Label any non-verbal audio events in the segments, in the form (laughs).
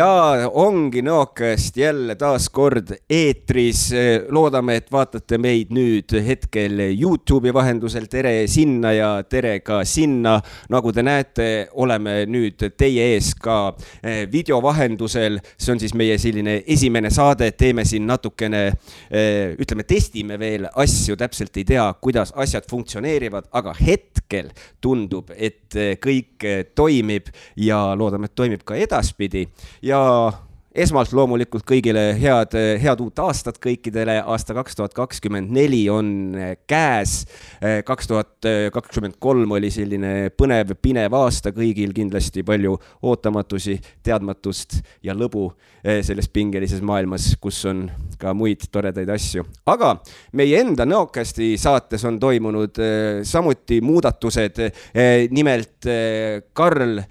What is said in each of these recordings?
ja ongi Nõokast jälle taas kord eetris. loodame, et vaatate meid nüüd hetkel Youtube'i vahendusel. tere sinna ja tere ka sinna. nagu te näete, oleme nüüd teie ees ka eh, video vahendusel. see on siis meie selline esimene saade, teeme siin natukene, eh, ütleme, testime veel asju, täpselt ei tea, kuidas asjad funktsioneerivad, aga hetkel tundub, et eh, kõik toimib ja loodame, et toimib ka edaspidi ja esmalt loomulikult kõigile head, head uut aastat kõikidele, aasta kaks tuhat kakskümmend neli on käes. kaks tuhat kakskümmend kolm oli selline põnev, pinev aasta kõigil, kindlasti palju ootamatusi, teadmatust ja lõbu selles pingelises maailmas, kus on ka muid toredaid asju. aga meie enda Nõokasti saates on toimunud samuti muudatused. nimelt Karl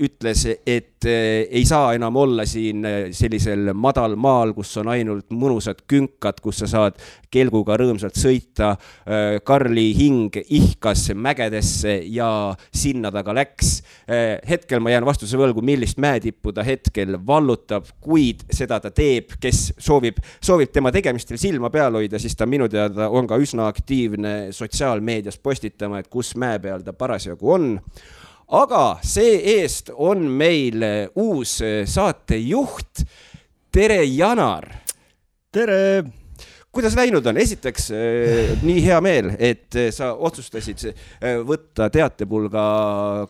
ütles, et ei saa enam olla siin eh, sellisel madalmaal, kus on ainult mõnusad künkad, kus sa saad kelguga rõõmsalt sõita. Eh, Karli hing ihkas mägedesse ja sinna ta ka läks. Eh, hetkel ma jään vastuse võlgu, millist mäetippu ta hetkel vallutab, kuid seda ta teeb, kes soovib, soovib tema tegemistel silma peal hoida, siis ta minu teada on ka üsna aktiivne sotsiaalmeedias postitama, et kus mäe peal ta parasjagu on aga see-eest on meil eh, uus eh, saatejuht. tere, Janar. tere kuidas läinud on? esiteks eh, nii hea meel, et sa otsustasid võtta teatepulga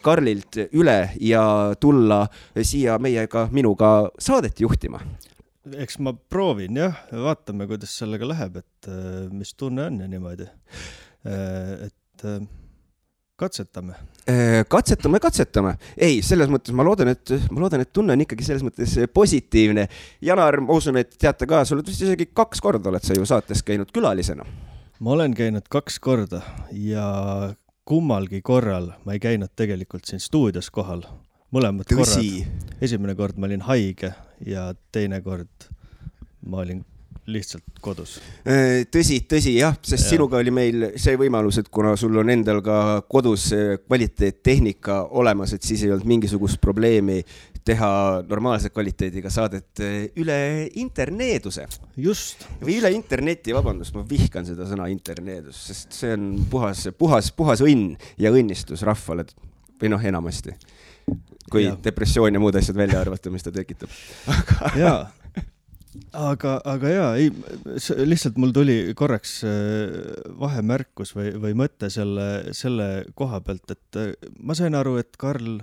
Karlilt üle ja tulla siia meiega, minuga saadet juhtima. eks ma proovin jah, vaatame, kuidas sellega läheb, et mis tunne on ja niimoodi. et katsetame. Äh, katsetame, katsetame. ei, selles mõttes ma loodan, et, ma loodan, et tunne on ikkagi selles mõttes positiivne. Janar, ma usun, et teate ka, sa oled vist isegi kaks korda oled sa ju saates käinud külalisena. ma olen käinud kaks korda ja kummalgi korral ma ei käinud tegelikult siin stuudios kohal. mõlemad Tõsi. korrad. esimene kord ma olin haige ja teine kord ma olin lihtsalt kodus? Äh, tõsi, tõsi jah, sest ja. sinuga oli meil see võimalus, et kuna sul on endal ka kodus kvaliteettehnika olemas, et siis ei olnud mingisugust probleemi teha normaalse kvaliteediga saadet äh, üle interneeduse. just. või üle interneti, vabandust, ma vihkan seda sõna interneedus, sest see on puhas, puhas, puhas õnn ja õnnistus rahvale või noh, enamasti kui ja. depressioon ja muud asjad välja arvata, mis ta tekitab. aga. jaa aga, aga jaa, ei, lihtsalt mul tuli korraks äh, vahemärkus või, või mõte selle, selle koha pealt, et äh, ma sain aru, et Karl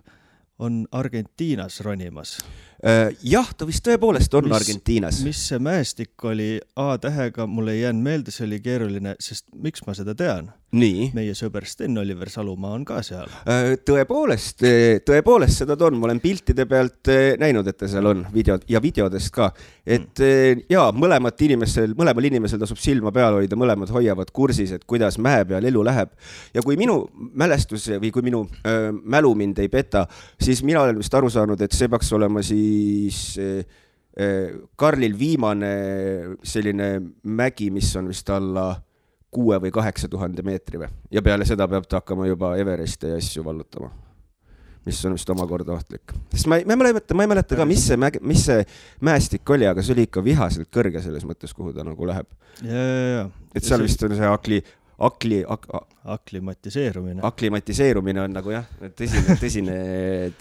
on Argentiinas ronimas Äh, jah, ta vist tõepoolest on mis, Argentiinas. mis see mäestik oli A-tähega, mul ei jäänud meelde, see oli keeruline, sest miks ma seda tean? meie sõber Sten-Oliver Salumaa on ka seal. Äh, tõepoolest, tõepoolest seda ta on, ma olen piltide pealt äh, näinud, et ta seal on, videod ja videodest ka. et mm. jaa, mõlemat inimesel, mõlemal inimesel tasub silma peal hoida, mõlemad hoiavad kursis, et kuidas mäe peal elu läheb. ja kui minu mälestus või kui minu öö, mälu mind ei peta, siis mina olen vist aru saanud, et see peaks olema siis eh, eh, Karlil viimane selline mägi, mis on vist alla kuue või kaheksa tuhande meetri või, ja peale seda peab ta hakkama juba Everesti ja asju vallutama mis on vist omakorda ohtlik. sest ma ei, ma ei mäleta, ma ei mäleta ka, mis see mägi, mis see mäestik oli, aga see oli ikka vihaselt kõrge selles mõttes, kuhu ta nagu läheb. et seal vist on see akli, akli ak,, aklimatiseerumine. aklimatiseerumine on nagu jah, tõsine, tõsine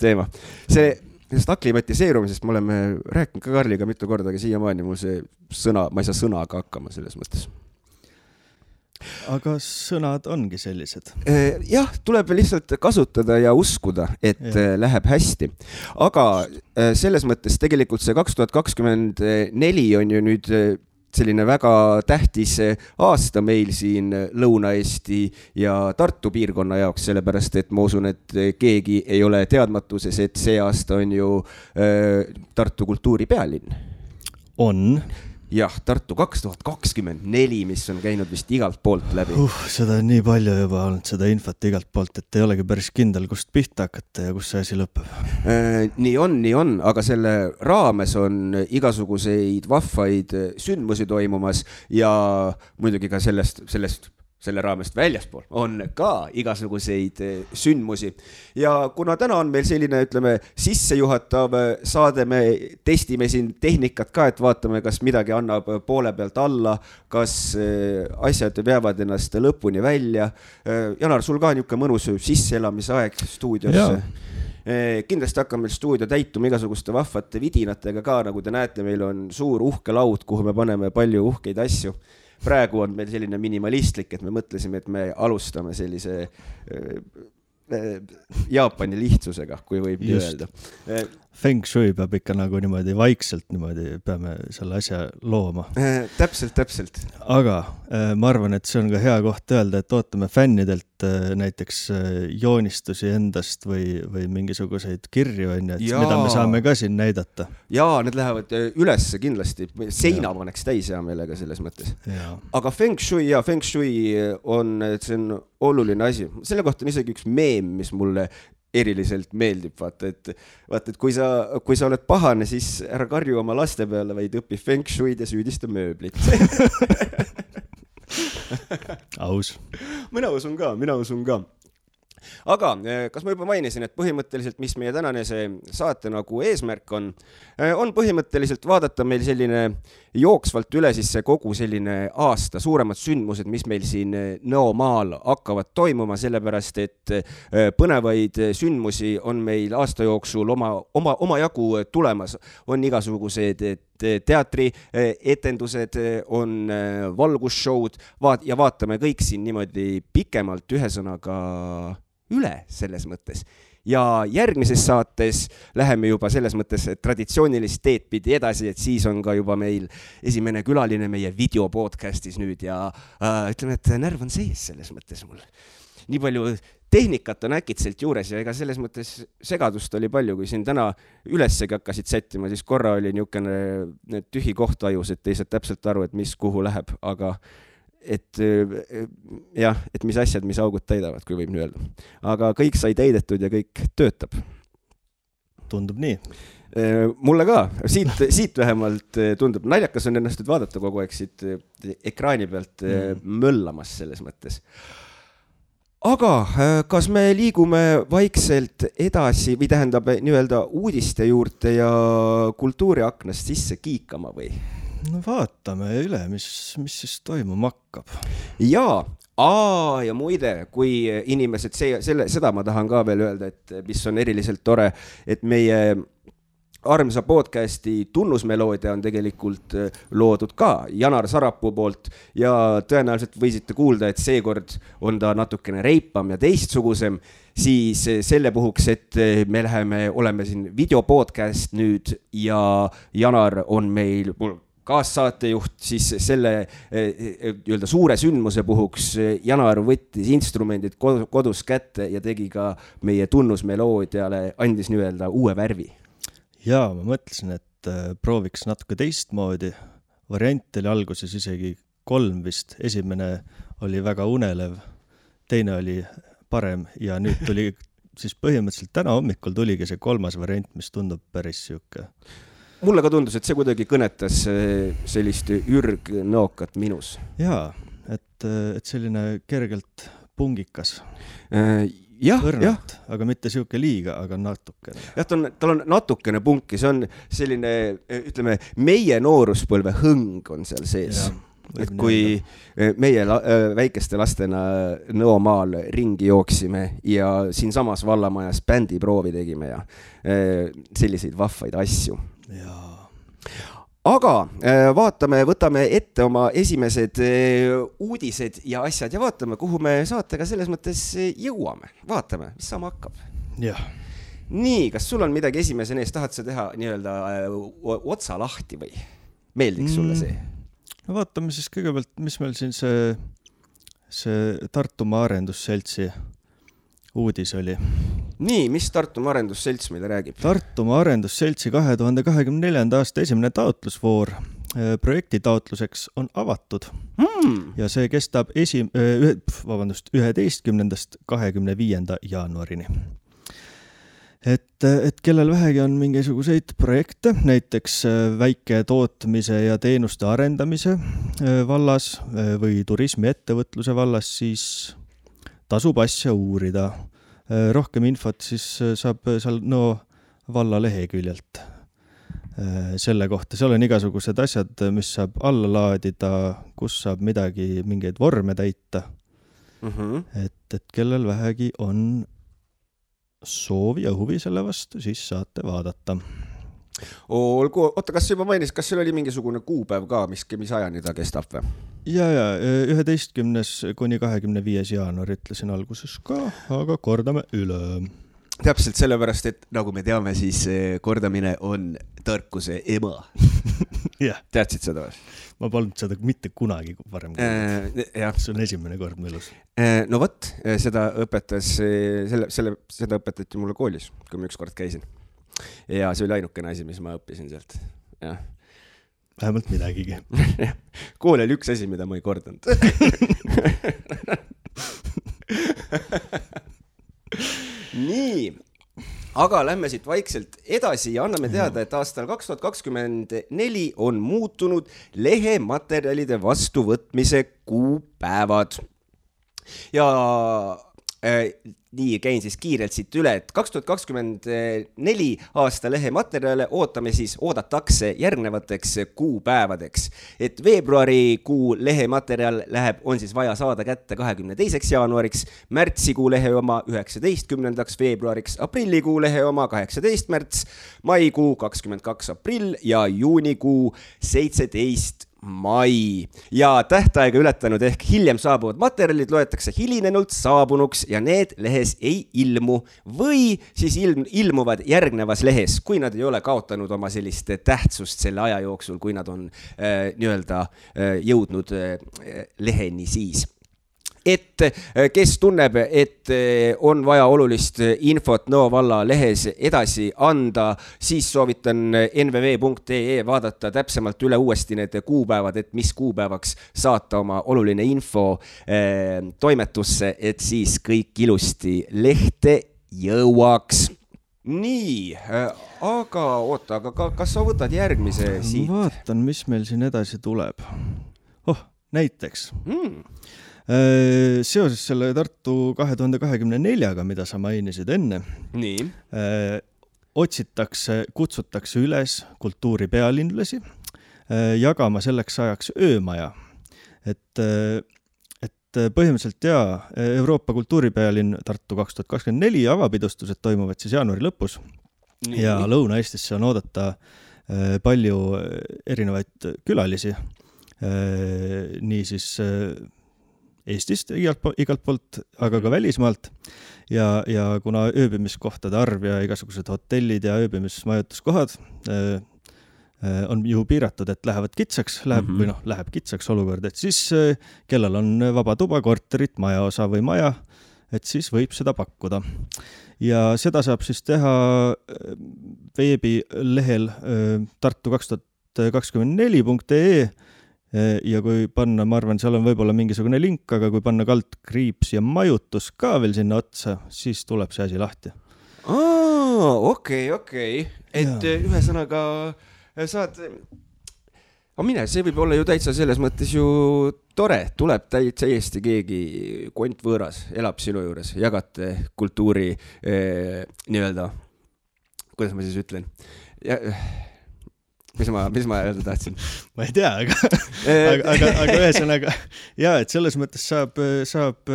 teema. see sellest aklimatiseerumisest me oleme rääkinud ka Karliga mitu korda, aga siiamaani mul see sõna, ma ei saa sõnaga hakkama selles mõttes. aga sõnad ongi sellised? Eh, jah, tuleb lihtsalt kasutada ja uskuda, et ja. Eh, läheb hästi. aga eh, selles mõttes tegelikult see kaks tuhat kakskümmend neli on ju nüüd selline väga tähtis aasta meil siin Lõuna-Eesti ja Tartu piirkonna jaoks, sellepärast et ma usun, et keegi ei ole teadmatuses, et see aasta on ju äh, Tartu kultuuripealinn. on jah, Tartu kaks tuhat kakskümmend neli, mis on käinud vist igalt poolt läbi uh,. seda on nii palju juba olnud, seda infot igalt poolt, et ei olegi päris kindel, kust pihta hakata ja kus see asi lõpeb äh,. nii on, nii on, aga selle raames on igasuguseid vahvaid sündmusi toimumas ja muidugi ka sellest, sellest selle raamest väljaspool on ka igasuguseid eh, sündmusi. ja kuna täna on meil selline, ütleme, sissejuhatav eh, saade, me testime siin tehnikat ka, et vaatame, kas midagi annab poole pealt alla, kas eh, asjad veavad ennast lõpuni välja. Janar, sul ka niisugune mõnus sisseelamise aeg stuudiosse? kindlasti hakkab meil stuudio täituma igasuguste vahvate vidinatega ka, nagu te näete, meil on suur uhke laud, kuhu me paneme palju uhkeid asju praegu on meil selline minimalistlik, et me mõtlesime, et me alustame sellise äh, äh, Jaapani lihtsusega, kui võib nii öelda. Feng Shui peab ikka nagu niimoodi vaikselt niimoodi peame selle asja looma äh,. täpselt, täpselt. aga äh, ma arvan, et see on ka hea koht öelda, et ootame fännidelt äh, näiteks äh, joonistusi endast või, või mingisuguseid kirju, onju, et ja. mida me saame ka siin näidata. jaa, need lähevad äh, ülesse kindlasti, seina paneks täis hea meelega selles mõttes. aga Feng Shui ja Feng Shui on, see on oluline asi, selle kohta on isegi üks meem, mis mulle eriliselt meeldib, vaata, et vaata, et kui sa, kui sa oled pahane, siis ära karju oma laste peale, vaid õpi feng shui'd ja süüdista mööblit aus. mina usun ka, mina usun ka aga eh, kas ma juba mainisin, et põhimõtteliselt, mis meie tänane see saate nagu eesmärk on, eh, on põhimõtteliselt vaadata meil selline jooksvalt üle siis see kogu selline aasta suuremad sündmused, mis meil siin eh, Nõo maal hakkavad toimuma, sellepärast et põnevaid sündmusi on meil aasta jooksul oma, oma, omajagu tulemas, on igasugused teatrietendused, on valgusshow'd, vaat- ja vaatame kõik siin niimoodi pikemalt, ühesõnaga üle selles mõttes. ja järgmises saates läheme juba selles mõttes traditsioonilist teed pidi edasi, et siis on ka juba meil esimene külaline meie video podcast'is nüüd ja äh, ütleme, et närv on sees selles mõttes mul. nii palju tehnikat on äkitselt juures ja ega selles mõttes segadust oli palju, kui siin täna ülessegi hakkasid sättima, siis korra oli niisugune tühi koht ajus, et ei saa täpselt aru, et mis kuhu läheb, aga et eh, jah, et mis asjad, mis augud täidavad, kui võib nii öelda. aga kõik sai täidetud ja kõik töötab. tundub nii. Eh, mulle ka, siit, siit vähemalt eh, tundub, naljakas on ennast nüüd vaadata kogu aeg siit ekraani pealt mm. möllamas selles mõttes aga kas me liigume vaikselt edasi või tähendab nii-öelda uudiste juurde ja kultuuriaknast sisse kiikama või? No vaatame üle, mis, mis siis toimuma hakkab. jaa, aa ja muide, kui inimesed, see, selle, seda ma tahan ka veel öelda, et mis on eriliselt tore, et meie armsa podcast'i tunnusmeloodia on tegelikult äh, loodud ka Janar Sarapuu poolt ja tõenäoliselt võisite kuulda, et seekord on ta natukene reipam ja teistsugusem, siis äh, selle puhuks, et äh, me läheme, oleme siin video podcast nüüd ja Janar on meil, mul kaassaatejuht siis selle eh, eh, nii-öelda suure sündmuse puhuks eh, Janar võttis instrumendid kodus kätte ja tegi ka meie tunnusmeloodiale, andis nii-öelda uue värvi. ja ma mõtlesin, et prooviks natuke teistmoodi. variante oli alguses isegi kolm vist, esimene oli väga unelev, teine oli parem ja nüüd tuli siis põhimõtteliselt täna hommikul tuligi see kolmas variant, mis tundub päris sihuke mulle ka tundus, et see kuidagi kõnetas eh, sellist ürgnookat minus. jaa, et, et selline kergelt pungikas äh, jah, jah. aga mitte sihuke liiga, aga natukene. jah, ta on, tal on natukene punki, see on selline, ütleme, meie nooruspõlve hõng on seal sees. et kui eh, meie la, väikeste lastena Nõomaal ringi jooksime ja siinsamas vallamajas bändiproovi tegime ja selliseid vahvaid asju jaa aga äh, vaatame, võtame ette oma esimesed äh, uudised ja asjad ja vaatame, kuhu me saatega selles mõttes äh, jõuame, vaatame, mis saama hakkab. jah. nii, kas sul on midagi esimesena ees, tahad sa teha nii-öelda otsa lahti või meeldiks sulle mm. see? no vaatame siis kõigepealt, mis meil siin see, see Tartumaa Arendusseltsi uudis oli. nii, mis Tartumaa Arendusselts meile räägib? Tartumaa Arendusseltsi kahe tuhande kahekümne neljanda aasta esimene taotlusvoor äh, projekti taotluseks on avatud hmm. ja see kestab esi-, äh, vabandust, üheteistkümnendast kahekümne viienda jaanuarini. et, et kellel vähegi on mingisuguseid projekte, näiteks äh, väiketootmise ja teenuste arendamise äh, vallas äh, või turismiettevõtluse vallas, siis tasub asja uurida. rohkem infot siis saab seal Nõo valla leheküljelt selle kohta, seal on igasugused asjad, mis saab alla laadida, kus saab midagi, mingeid vorme täita mm. -hmm. et, et kellel vähegi on soovi ja huvi selle vastu, siis saate vaadata. Olgu, oota, kas sa juba mainisid, kas seal oli mingisugune kuupäev ka, mis, mis ajani ta kestab või? ja, ja üheteistkümnes kuni kahekümne viies jaanuar ütlesin alguses ka, aga kordame üle täpselt sellepärast, et nagu me teame, siis eh, kordamine on tarkuse ema (laughs) yeah.. teadsid seda või? ma polnud seda mitte kunagi varem kuulnud äh,. see on esimene kord mu elus äh,. no vot, äh, seda õpetas, äh, selle, selle, seda õpetati mulle koolis, kui ma ükskord käisin. Ja see oli ainukene asi, mis ma õppisin sealt, jah. vähemalt midagigi. (laughs) Kool oli üks asi, mida ma ei kordanud. (laughs) Nii. Aga lähme siit vaikselt edasi ja anname teada, et aastal kaks tuhat kakskümmend neli on muutunud lehematerjalide vastuvõtmise kuupäevad. ja nii, käin siis kiirelt siit üle, et kaks tuhat kakskümmend neli aasta lehematerjale ootame siis, oodatakse järgnevateks kuupäevadeks. et veebruarikuu lehematerjal läheb, on siis vaja saada kätte kahekümne teiseks jaanuariks, märtsikuu lehe oma üheksateistkümnendaks veebruariks, aprillikuu lehe oma kaheksateist märts, maikuu kakskümmend kaks aprill ja juunikuu seitseteist mai. Ja tähtaega ületanud ehk hiljem saabuvad materjalid loetakse hilinenult saabunuks ja need lehes ei ilmu. Või siis ilm, ilmuvad järgnevas lehes, kui nad ei ole kaotanud oma sellist tähtsust selle aja jooksul, kui nad on äh, nii-öelda äh, jõudnud äh, leheni siis et äh, kes tunneb, et äh, on vaja olulist infot Nõo valla lehes edasi anda, siis soovitan nvv.ee vaadata täpsemalt üle uuesti need kuupäevad, et mis kuupäevaks saata oma oluline info toimetusse, et siis kõik ilusti lehte jõuaks nii, aga oota, aga kas sa võtad järgmise siit? vaatan, mis meil siin edasi tuleb. oh, näiteks mm seoses selle Tartu kahe tuhande kahekümne neljaga, mida sa mainisid enne. nii äh, otsitakse, kutsutakse üles kultuuri pealinlasi äh, jagama selleks ajaks öömaja. et, et põhimõtteliselt jaa, Euroopa kultuuripealinn Tartu kaks tuhat kakskümmend neli avapidustused toimuvad siis jaanuari lõpus. ja Lõuna-Eestisse on oodata palju erinevaid külalisi. niisiis Eestist igalt, igalt poolt, aga ka välismaalt. ja, ja kuna ööbimiskohtade arv ja igasugused hotellid ja ööbimismajutuskohad äh, äh, on ju piiratud, et lähevad kitsaks, läheb mm -hmm. või noh, läheb kitsaks olukord, et siis äh, kellel on vaba tuba, korterit, majaosa või maja, et siis võib seda pakkuda. ja seda saab siis teha veebilehel tartu kaks tuhat kakskümmend neli punkt ee ja kui panna, ma arvan, seal on võib-olla mingisugune link, aga kui panna kaldkriips ja majutus ka veel sinna otsa, siis tuleb see asi lahti. aa, okei, okei, et ja. ühesõnaga eh, saad, aga mine, see võib olla ju täitsa selles mõttes ju tore, tuleb täiesti keegi kontvõõras, elab sinu juures, jagate kultuuri eh, nii-öelda, kuidas ma siis ütlen ja, mis ma, mis ma öelda tahtsin? ma ei tea, aga (laughs) aga, aga, aga ühesõnaga ja, et selles mõttes saab, saab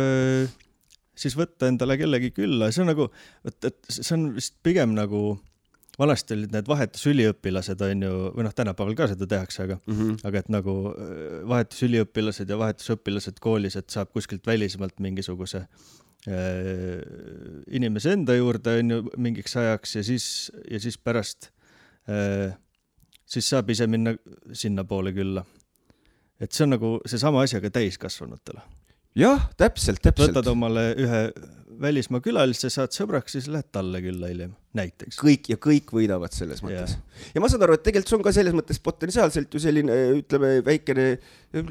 siis võtta endale kellegi külla, see on nagu, vot, et see on vist pigem nagu vanasti olid need vahetusüliõpilased, on ju, või noh, tänapäeval ka seda tehakse, aga mm, -hmm. aga et nagu vahetusüliõpilased ja vahetusõpilased koolis, et saab kuskilt välismaalt mingisuguse äh, inimese enda juurde, on ju, mingiks ajaks ja siis, ja siis pärast äh, siis saab ise minna sinnapoole külla. et see on nagu seesama asi, aga täiskasvanutele. Jah, täpselt, täpselt. võtad omale ühe välismaa külalisse, saad sõbraks, siis lähed talle külla hiljem, näiteks. kõik ja kõik võidavad selles mõttes. ja ma saan aru, et tegelikult see on ka selles mõttes potentsiaalselt ju selline, ütleme, väikene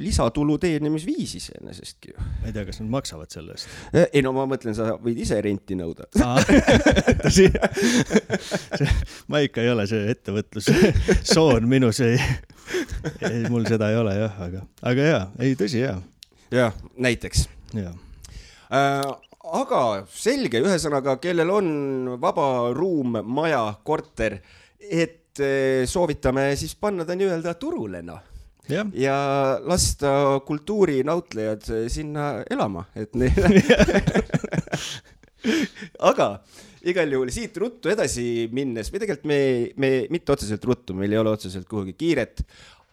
lisatulu teenimisviis iseenesestki ju. ma ei tea, kas nad maksavad selle eest? ei no ma mõtlen, sa võid ise renti nõuda (laughs) ma ikka ei ole see ettevõtlussoon minus ei, ei, mul seda ei ole jah, aga, aga jaa, ei tõsi jaa. Näiteks. Äh, aga selge, ühesõnaga, kellel on vaba ruum, maja, korter, et äh, soovitame siis panna ta nii-öelda turule, noh ja. ja lasta kultuurinautlejad äh, sinna elama, et neil (laughs) aga igal juhul siit ruttu edasi minnes, või tegelikult me, me mitte otseselt ruttu, meil ei ole otseselt kuhugi kiiret,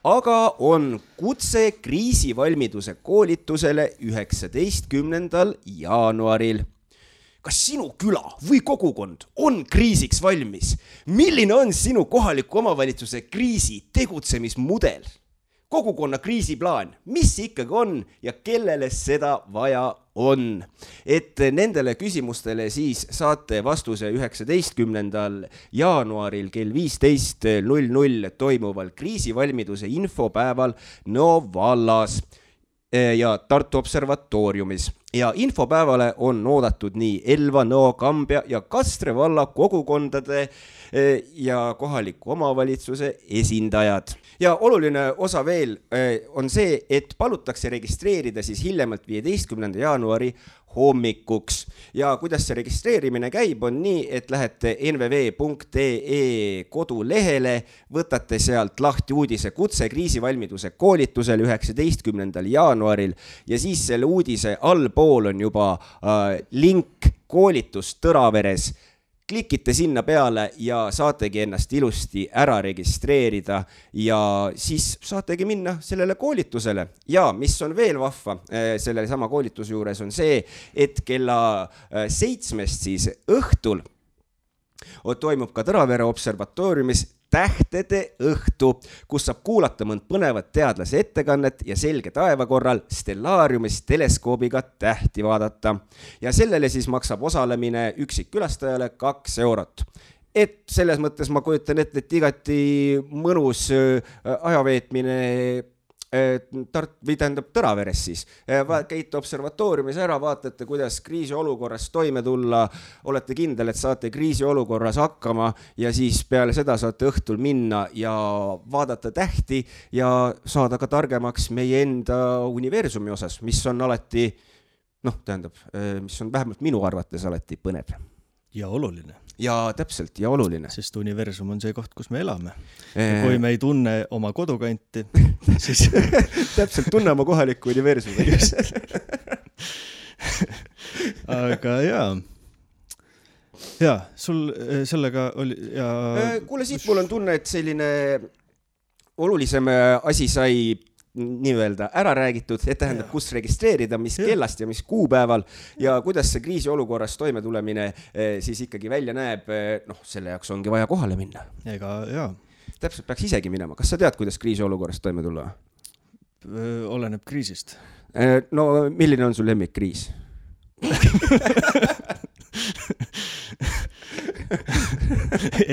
aga on kutse kriisivalmiduse koolitusele üheksateistkümnendal jaanuaril. kas sinu küla või kogukond on kriisiks valmis? milline on sinu kohaliku omavalitsuse kriisi tegutsemismudel? kogukonna kriisiplaan, mis see ikkagi on ja kellele seda vaja on. et nendele küsimustele siis saate vastuse üheksateistkümnendal jaanuaril kell viisteist null null toimuval kriisivalmiduse infopäeval Nõo vallas ja Tartu Observatooriumis ja infopäevale on oodatud nii Elva, Nõo, Kambja ja Kastre valla kogukondade eh, ja kohaliku omavalitsuse esindajad. ja oluline osa veel on see, et palutakse registreerida siis hiljemalt viieteistkümnenda jaanuari hommikuks ja kuidas see registreerimine käib, on nii, et lähete nvv.ee kodulehele, võtate sealt lahti uudise kutse kriisivalmiduse koolitusel üheksateistkümnendal jaanuaril ja siis selle uudise allpool on juba äh, link koolitus Tõraveres klikite sinna peale ja saategi ennast ilusti ära registreerida ja siis saategi minna sellele koolitusele. ja mis on veel vahva eh, selle sama koolituse juures on see, et kella eh, seitsmest siis õhtul toimub ka Tõravere observatooriumis tähtede õhtu, kus saab kuulata mõnd põnevat teadlase ettekannet ja selge taeva korral stellaariumis teleskoobiga tähti vaadata. ja sellele siis maksab osalemine üksikkülastajale kaks eurot et selles mõttes ma kujutan ette, et igati mõnus äh, ajaveetmine Tart- või tähendab Tõraveres siis, käite observatooriumis ära, vaatate, kuidas kriisiolukorras toime tulla, olete kindel, et saate kriisiolukorras hakkama ja siis peale seda saate õhtul minna ja vaadata tähti ja saada ka targemaks meie enda universumi osas, mis on alati noh, tähendab, mis on vähemalt minu arvates alati põnev. Ja oluline ja täpselt ja oluline. sest universum on see koht, kus me elame. kui me ei tunne oma kodukanti, (laughs) siis (laughs) täpselt, tunne oma kohalikku universumi aga jaa ja sul eh, sellega oli ja. kuule, siit mul on tunne, et selline olulisem asi sai nii-öelda ära räägitud, et tähendab, kus registreerida, mis kellast ja mis kuupäeval ja kuidas see kriisiolukorras toimetulemine eh, siis ikkagi välja näeb. Eh, noh, selle jaoks ongi vaja kohale minna. ega jaa. täpselt, peaks isegi minema, kas sa tead, kuidas kriisiolukorras toime tulla? oleneb kriisist. Eh, no milline on su lemmikkriis (laughs)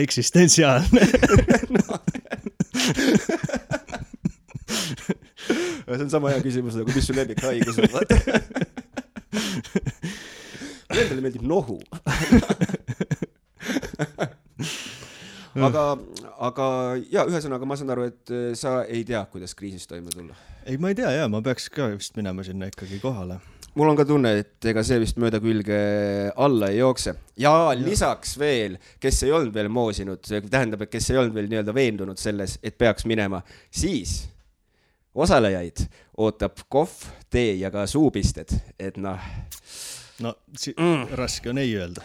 eksistentsiaalne no (laughs) see on sama hea küsimus nagu, mis su lemmikhaigus on, vaata. Endale (laughs) meeldib nohu aga, aga ja ühesõnaga ma saan aru, et äh, sa ei tea, kuidas kriisis toime tulla. ei, ma ei tea ja ma peaks ka vist minema sinna ikkagi kohale. mul on ka tunne, et ega see vist mööda külge alla ei jookse. ja lisaks veel, kes ei olnud veel moosinud, tähendab, et kes ei olnud veel nii-öelda veendunud selles, et peaks minema, siis osalejaid ootab kohv, tee ja ka suupisted, et noh. no mm. raske on ei öelda.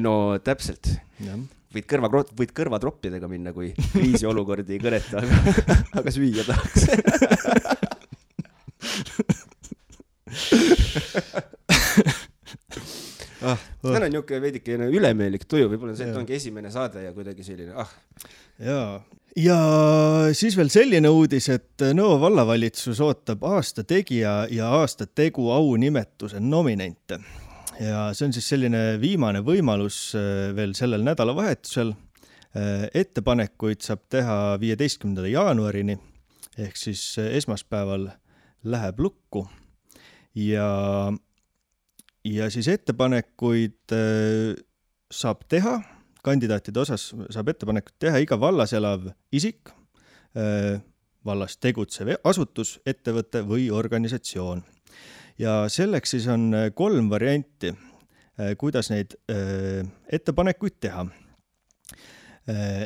no täpselt. võid kõrva, võid kõrvatroppidega minna, kui kriisiolukord ei kõneta, aga, (laughs) aga süüa tahaks ah, täna on niisugune veidike ülemeelik tuju, võib-olla see, et ongi esimene saade ja kuidagi selline, ah. jaa, ja siis veel selline uudis, et Nõo vallavalitsus ootab aasta tegija ja aasta tegu aunimetuse nominente. ja see on siis selline viimane võimalus äh, veel sellel nädalavahetusel. Äh, ettepanekuid saab teha viieteistkümnenda jaanuarini ehk siis äh, esmaspäeval läheb lukku ja, ja siis ettepanekuid saab teha, kandidaatide osas saab ettepanekuid teha iga vallas elav isik, vallas tegutsev asutus, ettevõte või organisatsioon ja selleks siis on äh, kolm varianti, äh, kuidas neid äh, ettepanekuid teha.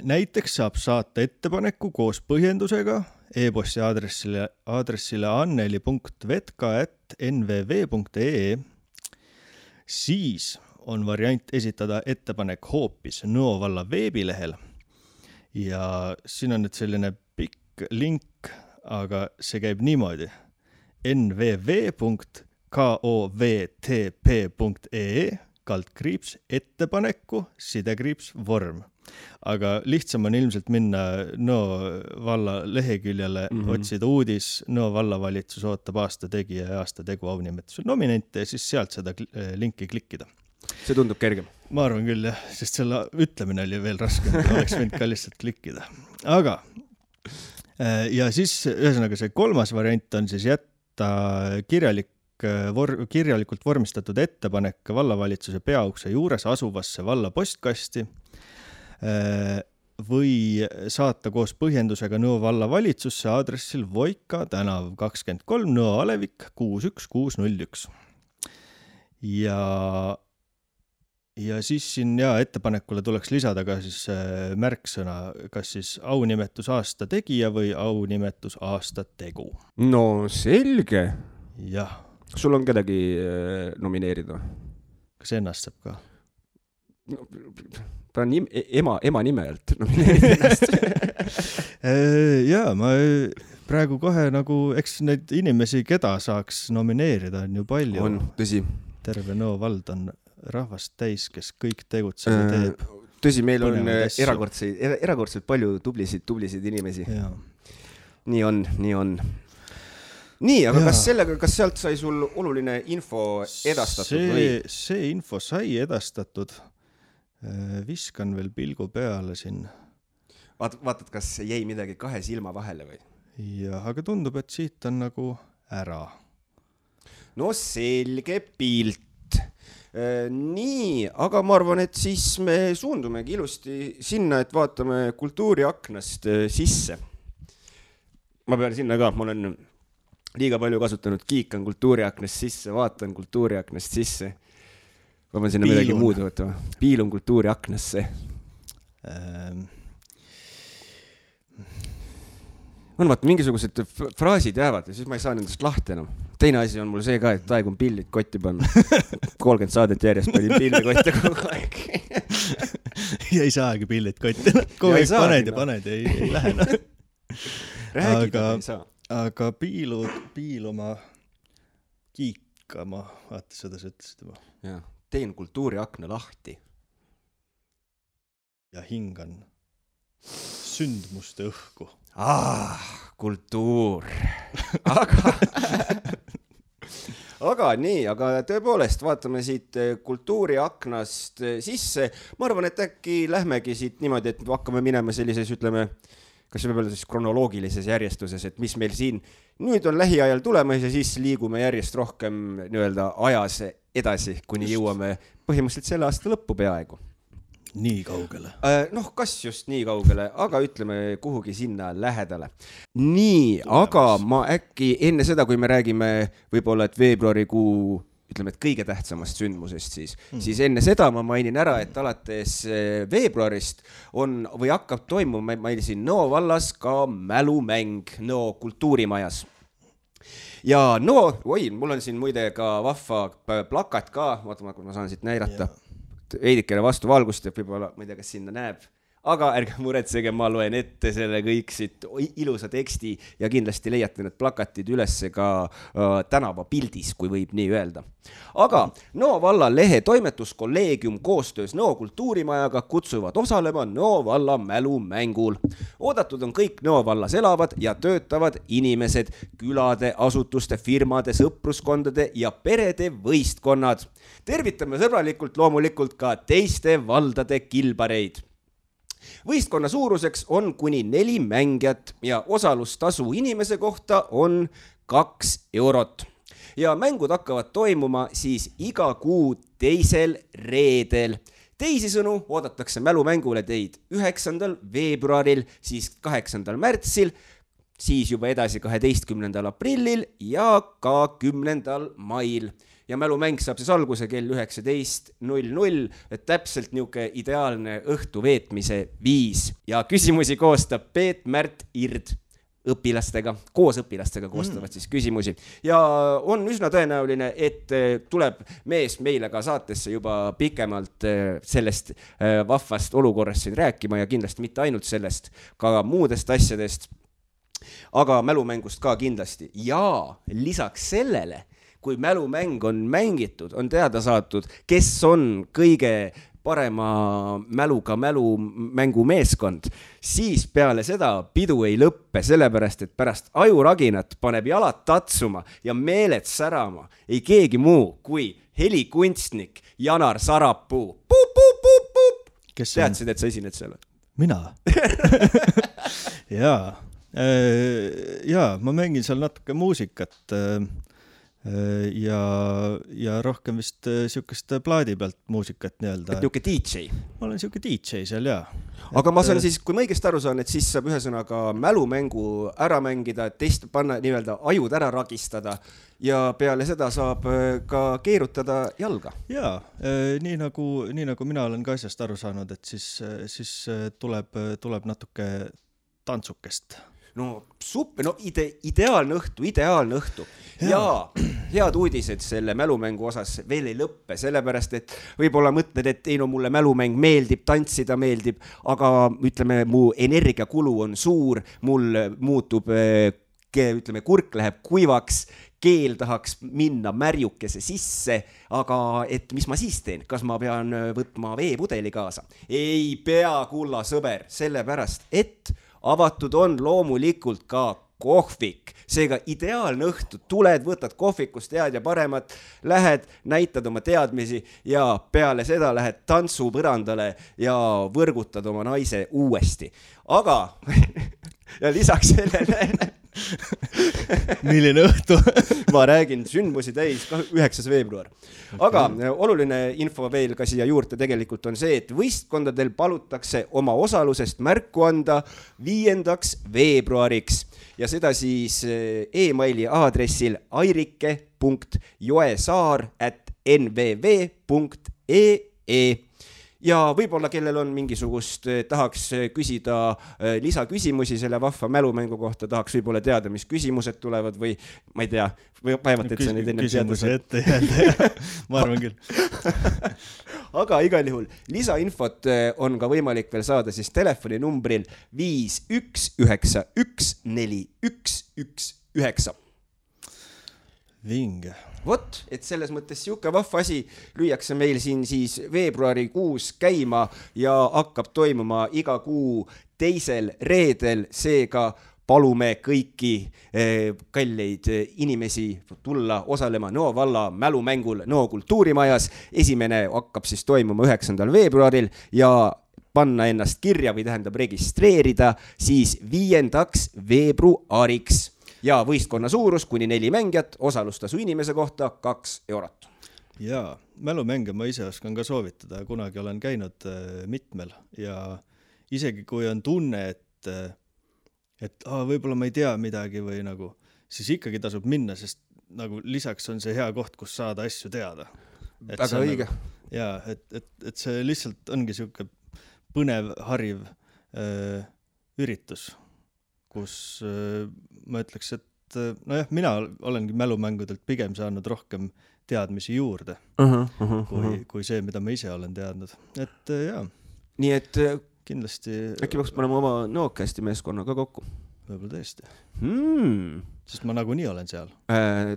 näiteks saab saata ettepaneku koos põhjendusega e-posti aadressile, aadressile anneli.vetka.nvv.ee. siis on variant esitada ettepanek hoopis Nõo valla veebilehel. ja siin on nüüd selline pikk link, aga see käib niimoodi nvv.kovtp.ee kaldkriips ettepaneku sidekriips vorm. aga lihtsam on ilmselt minna Nõo valla leheküljele mm, -hmm. otsida uudis Nõo vallavalitsus ootab aasta tegija ja aasta tegu aunimetuse nominente ja siis sealt seda linki klikkida. See tundub kergem? ma arvan küll jah, sest selle ütlemine oli veel raskem, oleks võinud ka lihtsalt klikkida. aga äh, ja siis ühesõnaga see kolmas variant on siis jätta kirjalik vor-, kirjalikult vormistatud ettepanek vallavalitsuse peaukse juures asuvasse valla postkasti või saata koos põhjendusega Nõo vallavalitsusse aadressil Voika tänav kakskümmend kolm, Nõo alevik kuus üks kuus null üks. ja, ja siis siin ja ettepanekule tuleks lisada ka siis märksõna, kas siis aunimetus aasta tegija või aunimetus aasta tegu. no selge. jah sul on kedagi äh, nomineerida? kas ennast saab ka no,? ta on ema, ema nime alt nomineerida (laughs) ennast äh, jaa, ma praegu kohe nagu, eks neid inimesi, keda saaks nomineerida, on ju palju. on, tõsi. terve Nõo vald on rahvast täis, kes kõik tegutseb ja äh, teeb. tõsi, meil on erakordseid, erakordselt palju tublisid, tublisid inimesi. nii on, nii on nii, aga ja. kas sellega, kas sealt sai sul oluline info edastatud see, või? see info sai edastatud. Äh, viskan veel pilgu peale siin. vaat-, vaatad, kas jäi midagi kahe silma vahele või? jah, aga tundub, et siit on nagu ära. no selge pilt äh, nii, aga ma arvan, et siis me suundumegi ilusti sinna, et vaatame kultuuriaknast äh, sisse. ma pean sinna ka, ma olen liiga palju kasutanud, kiikan kultuuriaknast sisse, vaatan kultuuriaknast sisse. ma pean sinna midagi muud võtma, piilun kultuuriaknasse ähm.. On vaata, mingisugused fraasid jäävad ja siis ma ei saa nendest lahti enam. teine asi on mul see ka, et aeg on pillid kotti panna. (laughs) kolmkümmend saadet järjest panin pilli kotti kogu aeg (laughs) ja ei saagi pillid kotti, kogu aeg paned ja paned ja ei, ei lähe noh. (laughs) räägida ei saa aga piilud, piiluma, kiikama, vaata seda sa ütlesid juba. jah, teen kultuuriakna lahti. ja hingan sündmuste õhku. Ah, kultuur (laughs) aga (laughs) aga nii, aga tõepoolest vaatame siit eh, kultuuriaknast eh, sisse. ma arvan, et äkki lähmegi siit niimoodi, et hakkame minema sellises, ütleme kas võib öelda siis kronoloogilises järjestuses, et mis meil siin nüüd on lähiajal tulemas ja siis liigume järjest rohkem nii-öelda ajas edasi, kuni just. jõuame põhimõtteliselt selle aasta lõppu peaaegu. Nii kaugele? Äh, noh, kas just nii kaugele, aga ütleme kuhugi sinna lähedale. nii, aga ma äkki enne seda, kui me räägime võib-olla, et veebruarikuu ütleme, et kõige tähtsamast sündmusest siis mm., siis enne seda ma mainin ära, et alates eh, veebruarist on või hakkab toimuma, ma mainisin Nõo vallas ka mälumäng Nõo kultuurimajas ja no oi, mul on siin muide ka vahva plakat ka, vaata, ma saan siit näidata yeah.. Veidikene vastu valgust, et võib-olla, ma ei tea, kas sinna näeb. Aga ärge muretsege, ma loen ette selle kõik siit ilusa teksti ja kindlasti leiate need plakatid ülesse ka äh, tänavapildis, kui võib nii öelda. aga Nõo valla lehe toimetuskolleegium koostöös Nõo kultuurimajaga kutsuvad osalema Nõo valla mälumängul. oodatud on kõik Nõo vallas elavad ja töötavad inimesed, külade, asutuste, firmade, sõpruskondade ja perede võistkonnad. tervitame sõbralikult loomulikult ka teiste valdade kilbareid võistkonna suuruseks on kuni neli mängijat ja osalustasu inimese kohta on kaks eurot. ja mängud hakkavad toimuma siis iga kuu teisel reedel teisisõnu oodatakse mälumängule teid üheksandal veebruaril, siis kaheksandal märtsil, siis juba edasi kaheteistkümnendal aprillil ja ka kümnendal mail ja mälumäng saab siis alguse kell üheksateist null null, et täpselt niisugune ideaalne õhtu veetmise viis ja küsimusi koostab Peet Märt Ird õpilastega, koos õpilastega koostavad mm. siis küsimusi ja on üsna tõenäoline, et eh, tuleb mees meile ka saatesse juba pikemalt eh, sellest eh, vahvast olukorrast siin rääkima ja kindlasti mitte ainult sellest, ka muudest asjadest. aga mälumängust ka kindlasti ja lisaks sellele kui mälumäng on mängitud, on teada saadud, kes on kõige parema mäluga mälumängumeeskond, siis peale seda pidu ei lõppe, sellepärast et pärast ajuraginat paneb jalad tatsuma ja meeled särama ei keegi muu kui helikunstnik Janar Sarapuu. teadsid, et sa esined seal? mina (laughs) jaa, jaa, ma mängin seal natuke muusikat Äh, ja, ja rohkem vist äh, siukest plaadi pealt muusikat nii-öelda. et niuke DJ? ma olen siuke DJ seal jaa. aga et... ma saan äh, siis, kui ma õigesti aru saan, et siis saab ühesõnaga mälumängu ära mängida, test, panna nii-öelda ajud ära ragistada ja peale seda saab ka keerutada jalga. jaa, nii nagu, nii nagu mina olen ka asjast aru saanud, et siis, siis tuleb, tuleb natuke tantsukest no super, no ide-, ideaalne õhtu, ideaalne õhtu. Ja, (clears throat) head uudised selle mälumängu osas veel ei lõppe, sellepärast et võib-olla mõtled, et ei no mulle mälumäng meeldib, tantsida meeldib, aga ütleme, mu energiakulu on suur, mul muutub ütleme, kurk läheb kuivaks, keel tahaks minna märjukese sisse, aga et mis ma siis teen, kas ma pean võtma veepudeli kaasa? ei pea, kulla sõber, sellepärast et avatud on loomulikult ka kohvik, seega ideaalne õhtu, tuled, võtad kohvikust head ja paremat, lähed, näitad oma teadmisi ja peale seda lähed tantsupõrandale ja võrgutad oma naise uuesti. aga (laughs) ja lisaks sellele (laughs) milline õhtu ma räägin, sündmusi täis, üheksas veebruar. aga okay. Äh, oluline info veel ka siia juurde tegelikult on see, et võistkondadel palutakse oma osalusest märku anda viiendaks veebruariks ja seda siis äh, emaili aadressil airike.joesaar at nvv.ee ja võib-olla, kellel on mingisugust, eh, tahaks eh, küsida eh, lisaküsimusi selle vahva mälumängu kohta, tahaks võib-olla teada, mis küsimused tulevad või ma ei tea, vaevalt, et sa neid enne teada saad. ette jääda, ma arvan küll (laughs) aga igal juhul lisainfot on ka võimalik veel saada siis telefoninumbril viis üks üheksa üks neli üks üks üheksa. vinge vot, et selles mõttes sihuke vahva asi lüüakse meil siin siis veebruarikuus käima ja hakkab toimuma iga kuu teisel reedel, seega palume kõiki eh, kalleid inimesi tulla osalema Nõo valla mälumängul Nõo kultuurimajas. esimene hakkab siis toimuma üheksandal veebruaril ja panna ennast kirja või tähendab registreerida siis viiendaks veebruariks ja võistkonna suurus kuni neli mängijat, osalustasu inimese kohta kaks eurot. jaa, mälumänge ma ise oskan ka soovitada, kunagi olen käinud äh, mitmel ja isegi kui on tunne, et, äh, et aa, võib-olla ma ei tea midagi või nagu, siis ikkagi tasub minna, sest nagu lisaks on see hea koht, kus saada asju teada. väga õige nagu,. jaa, et, et, et see lihtsalt ongi sihuke põnev, hariv öö, äh, üritus kus äh, ma ütleks, et äh, nojah, mina olengi mälumängudelt pigem saanud rohkem teadmisi juurde uh -huh, uh -huh, kui uh, -huh. kui see, mida ma ise olen teadnud, et äh, jaa. nii et kindlasti äkki peaks panema oma Nõokasti meeskonna ka kokku võib-olla tõesti, hmm.? Sest ma nagunii olen seal. Äh,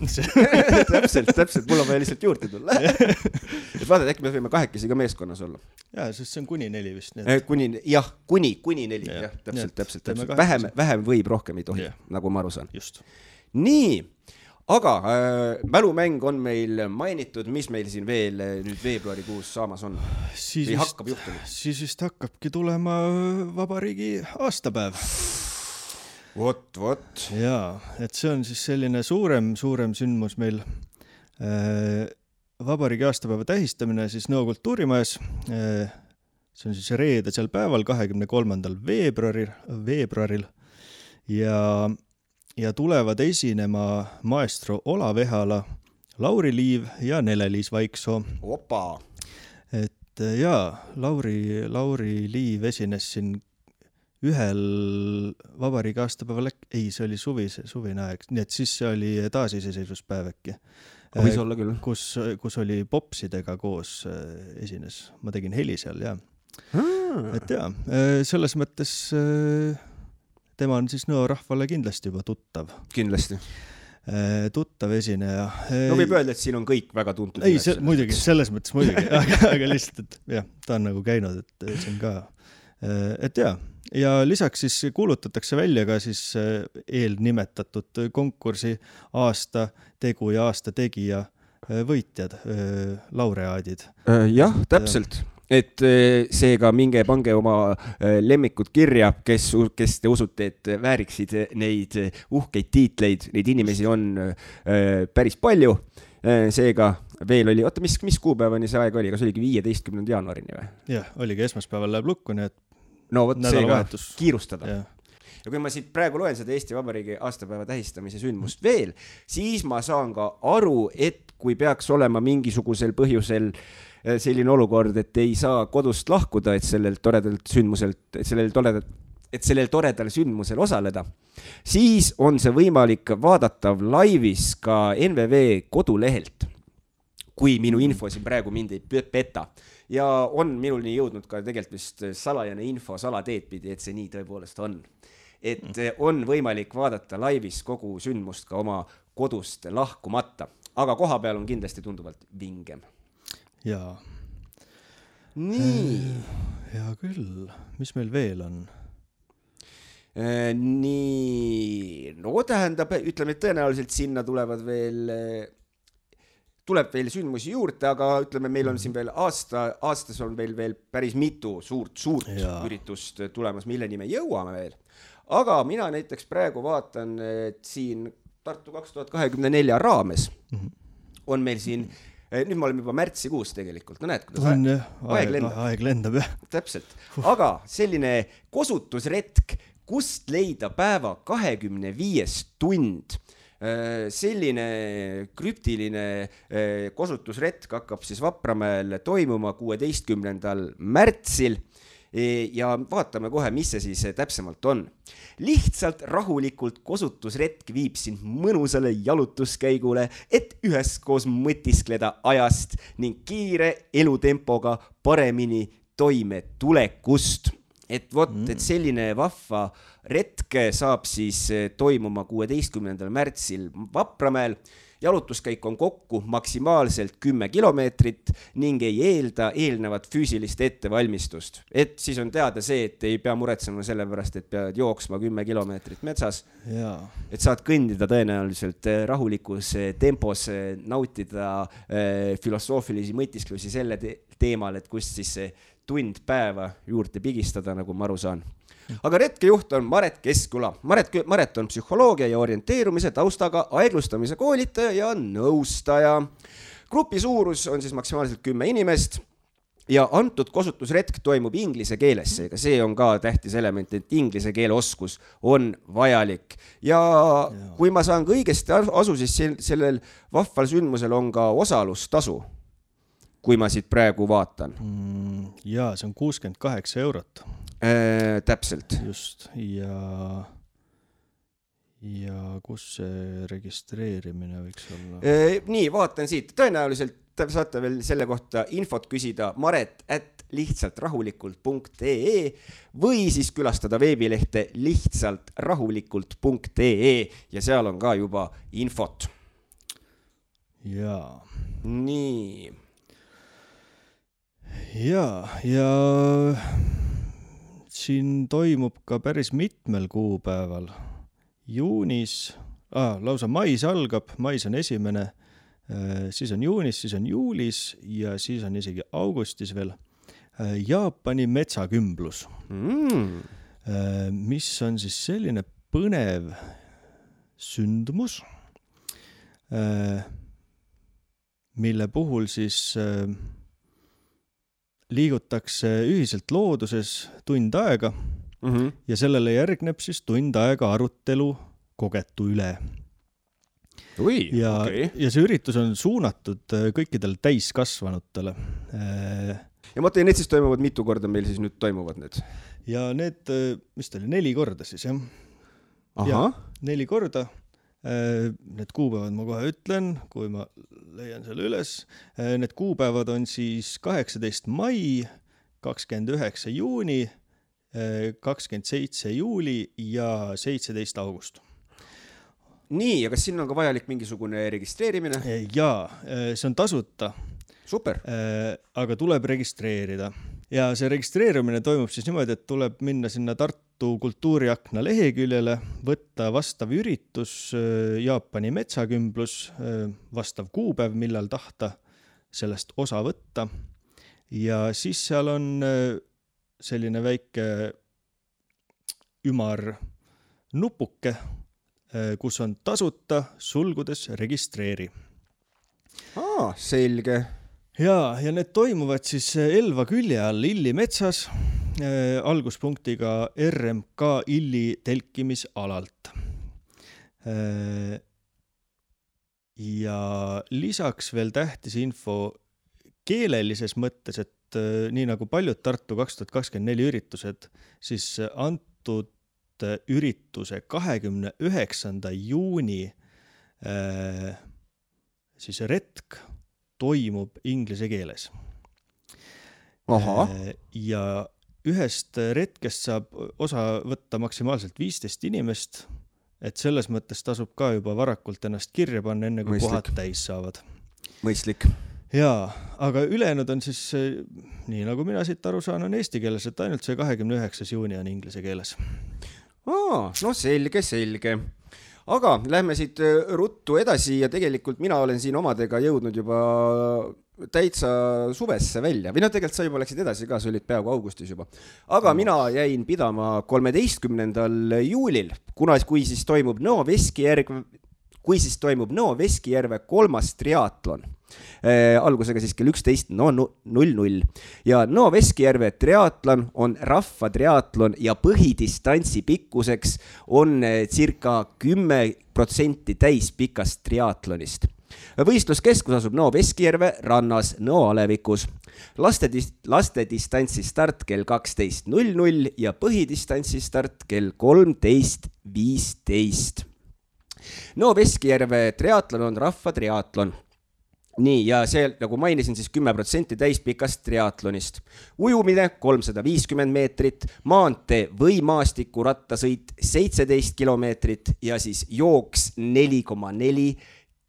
(laughs) täpselt, täpselt, mul on vaja lihtsalt juurde tulla. et vaata, et äkki me võime kahekesi ka meeskonnas olla. jaa, sest see on kuni neli vist, et kuni, jah, kuni, kuni neli, Jah, täpselt täpselt, täpselt, vähem, vähem võib, rohkem ei tohi nagu ma aru saan. just. nii, aga äh, mälumäng on meil mainitud, mis meil siin veel äh, nüüd veebruarikuus saamas on siis vist, siis vist hakkabki tulema vabariigi aastapäev. vot, vot. jaa, et see on siis selline suurem, suurem sündmus meil. vabariigi aastapäeva tähistamine siis Nõo kultuurimajas. see on siis reedesel päeval, kahekümne kolmandal veebruaril, veebruaril ja, ja tulevad esinema maestro Olav Ehala, Lauri Liiv ja Nele-Liis Vaiksoo opa, et äh, jaa, Lauri, Lauri Liiv esines siin ühel vabariigi aastapäeval, ei, see oli suvise, suvine aeg, nii et siis see oli taasiseseisvuspäev äkki. võis olla küll. kus, kus oli popsidega koos äh, esines, ma tegin heli seal ja, et jaa, selles mõttes äh, tema on siis Nõo rahvale kindlasti juba tuttav, kindlasti. tuttav esineja. no võib öelda, et siin on kõik väga tuntud. ei, muidugi, selles mõttes muidugi, aga, aga lihtsalt, et jah, ta on nagu käinud, et see on ka, et jaa, ja lisaks siis kuulutatakse välja ka siis äh, eelnimetatud konkursi aasta tegu ja aasta tegija äh, võitjad, laureaadid. Äh, jah, täpselt, et äh, seega minge pange oma äh, lemmikud kirja, kes, kes te usute, et vääriksid neid uhkeid tiitleid, neid inimesi on äh, päris palju. seega veel oli, oota, mis, mis kuupäevani see aeg oli, kas oligi viieteistkümnenda jaanuarini või? jah, oligi esmaspäeval läheb lukku, nii et no vot, seega nädalavahetus, kiirustada. jah, ja kui ma siit praegu loen seda Eesti Vabariigi aastapäeva tähistamise sündmust veel, siis ma saan ka aru, et kui peaks olema mingisugusel põhjusel eh, selline olukord, et ei saa kodust lahkuda, et sellelt toredalt sündmuselt, sellel toredalt, et sellel toredal sündmusel osaleda, siis on see võimalik vaadatav laivis ka NVV kodulehelt kui minu info siin praegu mind ei pe- peta. ja on minuni jõudnud ka tegelikult vist salajane info salateed pidi, et see nii tõepoolest on. et on võimalik vaadata laivis kogu sündmust ka oma kodust lahkumata, aga kohapeal on kindlasti tunduvalt vingem. jaa, nii, hea küll, mis meil veel on? nii, no tähendab, ütleme, et tõenäoliselt sinna tulevad veel tuleb veel sündmusi juurde, aga ütleme, meil on siin veel aasta, aastas on veel, veel päris mitu suurt, suurt Jaa. üritust tulemas, milleni me jõuame veel. aga mina näiteks praegu vaatan, et siin Tartu kaks tuhat kahekümne nelja raames on meil siin, nüüd me oleme juba märtsikuus tegelikult, no näed, kuidas on aeg aeg lendab., aeg lendab jah. täpselt, aga selline kosutusretk, kust leida päeva kahekümne viies tund. Selline krüptiline eh, kosutusretk hakkab siis Vapramäel toimuma kuueteistkümnendal märtsil E, ja vaatame kohe, mis see siis täpsemalt on. lihtsalt rahulikult kosutusretk viib sind mõnusale jalutuskäigule, et üheskoos mõtiskleda ajast ning kiire elutempoga paremini toimetulekust. Et vot, et selline vahva retk saab siis eh, toimuma kuueteistkümnendal märtsil Vapramäel. Jalutuskäik on kokku maksimaalselt kümme kilomeetrit ning ei eelda eelnevat füüsilist ettevalmistust. et siis on teada see, et ei pea muretsema selle pärast, et pead jooksma kümme kilomeetrit metsas, et saad kõndida tõenäoliselt eh, rahulikus eh, tempos, nautida filosoofilisi mõtisklusi selle te teemal, et kust siis see tund päeva juurde pigistada, nagu ma aru saan aga retkejuht on Maret Keskküla. Maret, Maret on psühholoogia ja orienteerumise taustaga aeglustamise koolitaja ja nõustaja. grupi suurus on siis maksimaalselt kümme inimest ja antud kosutusretk toimub inglise keeles, seega see on ka tähtis element, et inglise keele oskus on vajalik. ja kui ma saan ka õigesti aru- asu, siis sel- sellel vahval sündmusel on ka osalustasu. Kui ma siit praegu vaatan Mm, jaa, see on kuuskümmend kaheksa eurot äh,. täpselt just ja, ja kus see registreerimine võiks olla? Eh, nii, vaatan siit, tõenäoliselt saate veel selle kohta infot küsida maret at lihtsalt rahulikult.ee või siis külastada veebilehte lihtsalt rahulikult.ee ja seal on ka juba infot. jaa. nii. Ja, ja siin toimub ka päris mitmel kuupäeval. juunis ah,, lausa mais algab, mais on esimene, äh, siis on juunis, siis on juulis ja siis on isegi augustis veel äh, Jaapani metsakümblus mm., äh, mis on siis selline põnev sündmus, mille puhul siis liigutakse ühiselt looduses tund aega mm -hmm. ja sellele järgneb siis tund aega arutelu kogetu üle. ja okay., ja see üritus on suunatud äh, kõikidele täiskasvanutele. Äh, ja ma mõtlen, need siis toimuvad mitu korda meil siis nüüd toimuvad need? ja need, äh, mis ta oli, neli korda siis jah. ahah. neli korda Need kuupäevad ma kohe ütlen, kui ma leian selle üles. Need kuupäevad on siis kaheksateist mai, kakskümmend üheksa juuni, kakskümmend seitse juuli ja seitseteist august nii, ja kas sinna on ka vajalik mingisugune registreerimine? jaa, see on tasuta. super. aga tuleb registreerida ja see registreerumine toimub siis niimoodi, et tuleb minna sinna Tartu Tartu kultuuriakna leheküljele, võtta vastav üritus, äh, Jaapani metsakümblus, äh, vastav kuupäev, millal tahta sellest osa võtta. ja siis seal on äh, selline väike ümar nupuke, kus on tasuta, sulgudes registreeri. aa, selge. ja, ja need toimuvad siis Elva külje all Illi metsas alguspunktiga RMK Illi telkimisalalt äh,. ja lisaks veel tähtis info keelelises mõttes, et äh, nii nagu paljud Tartu kaks tuhat kakskümmend neli üritused, siis antud ürituse kahekümne üheksanda juuni äh, siis retk toimub inglise keeles. Äh, ja ühest retkest saab osa võtta maksimaalselt viisteist inimest, et selles mõttes tasub ka juba varakult ennast kirja panna, enne kui Mõistlik. kohad täis saavad. mõistlik. jaa, aga ülejäänud on siis, nii nagu mina siit aru saan, on eesti keeles, et ainult see kahekümne üheksas juuni on inglise keeles. aa, no selge, selge aga lähme siit ruttu edasi ja tegelikult mina olen siin omadega jõudnud juba täitsa suvesse välja. Või noh, tegelikult sa juba läksid edasi ka, sa olid peaaegu augustis juba. aga mina jäin pidama kolmeteistkümnendal juulil, kuna, kui siis toimub Nõo Veskijärv, kui siis toimub Nõo Veskijärve kolmas triatlon äh,, algusega siis kell üksteist no null null ja Nõo Veskijärve triatlon on rahvatriatlon ja põhidistantsi pikkuseks on äh, circa kümme protsenti täispikast triatlonist võistluskeskus asub Nõo Veskijärve rannas Nõo alevikus. laste, laste distantsi start kell kaksteist null null ja põhidistantsi start kell kolmteist viisteist. Nõo Veskijärve triatlon on rahvatriatlon nii, ja see, nagu mainisin, siis kümme protsenti täispikast triatlonist. ujumine kolmsada viiskümmend meetrit, maantee või maastikurattasõit seitseteist kilomeetrit ja siis jooks neli koma neli